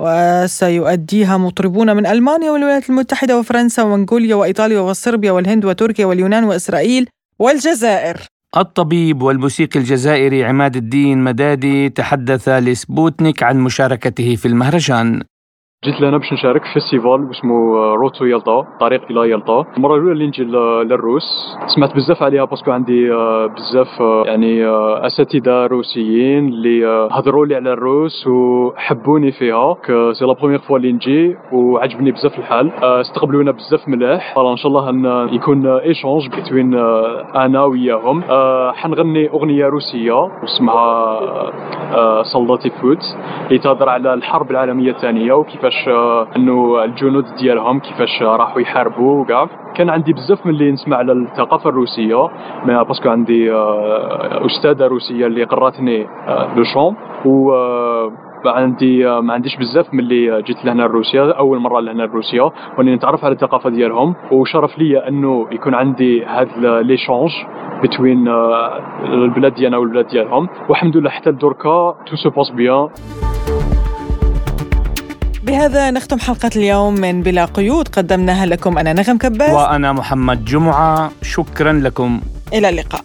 وسيؤديها مطربون من ألمانيا والولايات المتحدة وفرنسا ومنغوليا وإيطاليا وصربيا والهند وتركيا واليونان وإسرائيل والجزائر. الطبيب والموسيقي الجزائري عماد الدين مدادي تحدث لسبوتنيك عن مشاركته في المهرجان. جيت لهنا باش نشارك في festival اسمه Road to Yalta طريق إلى يلطا المرة الأولى اللي نجي للروس سمعت بزاف عليها parce que عندي آه، بزاف آه، يعني آه، أساتذة روسيين اللي هضروا لي على الروس وحبوني فيها. c'est la première fois اللي نجي وعجبني بزاف الحال. استقبلونا بزاف ملاح إن شاء الله ان يكون échange بين أنا وياهم. حنغني أغنية روسية واسمها سولداتي فوت اللي تهضر على الحرب العالمية الثانية وكيفاش كيفاش آه، إنه الجنود ديالهم كيفاش راحوا يحاربوا وكاع كان عندي بزاف من اللي نسمع على الثقافة الروسية parce que عندي آه، أستاذة روسية اللي قراتني le آه، chant. و عندي ما عنديش بزاف من اللي جيت لهنا لروسيا أول مرة لهنا لروسيا. وأني نتعرف على الثقافة ديالهم. وشرف لي إنه يكون عندي هذا l'échange بين البلاد ديالنا والبلاد ديالهم. والحمد لله حتى دركا tout se passe bien بهذا نختم حلقة اليوم من بلا قيود. قدمناها لكم أنا نغم كباس وأنا محمد جمعة. شكرا لكم. إلى اللقاء.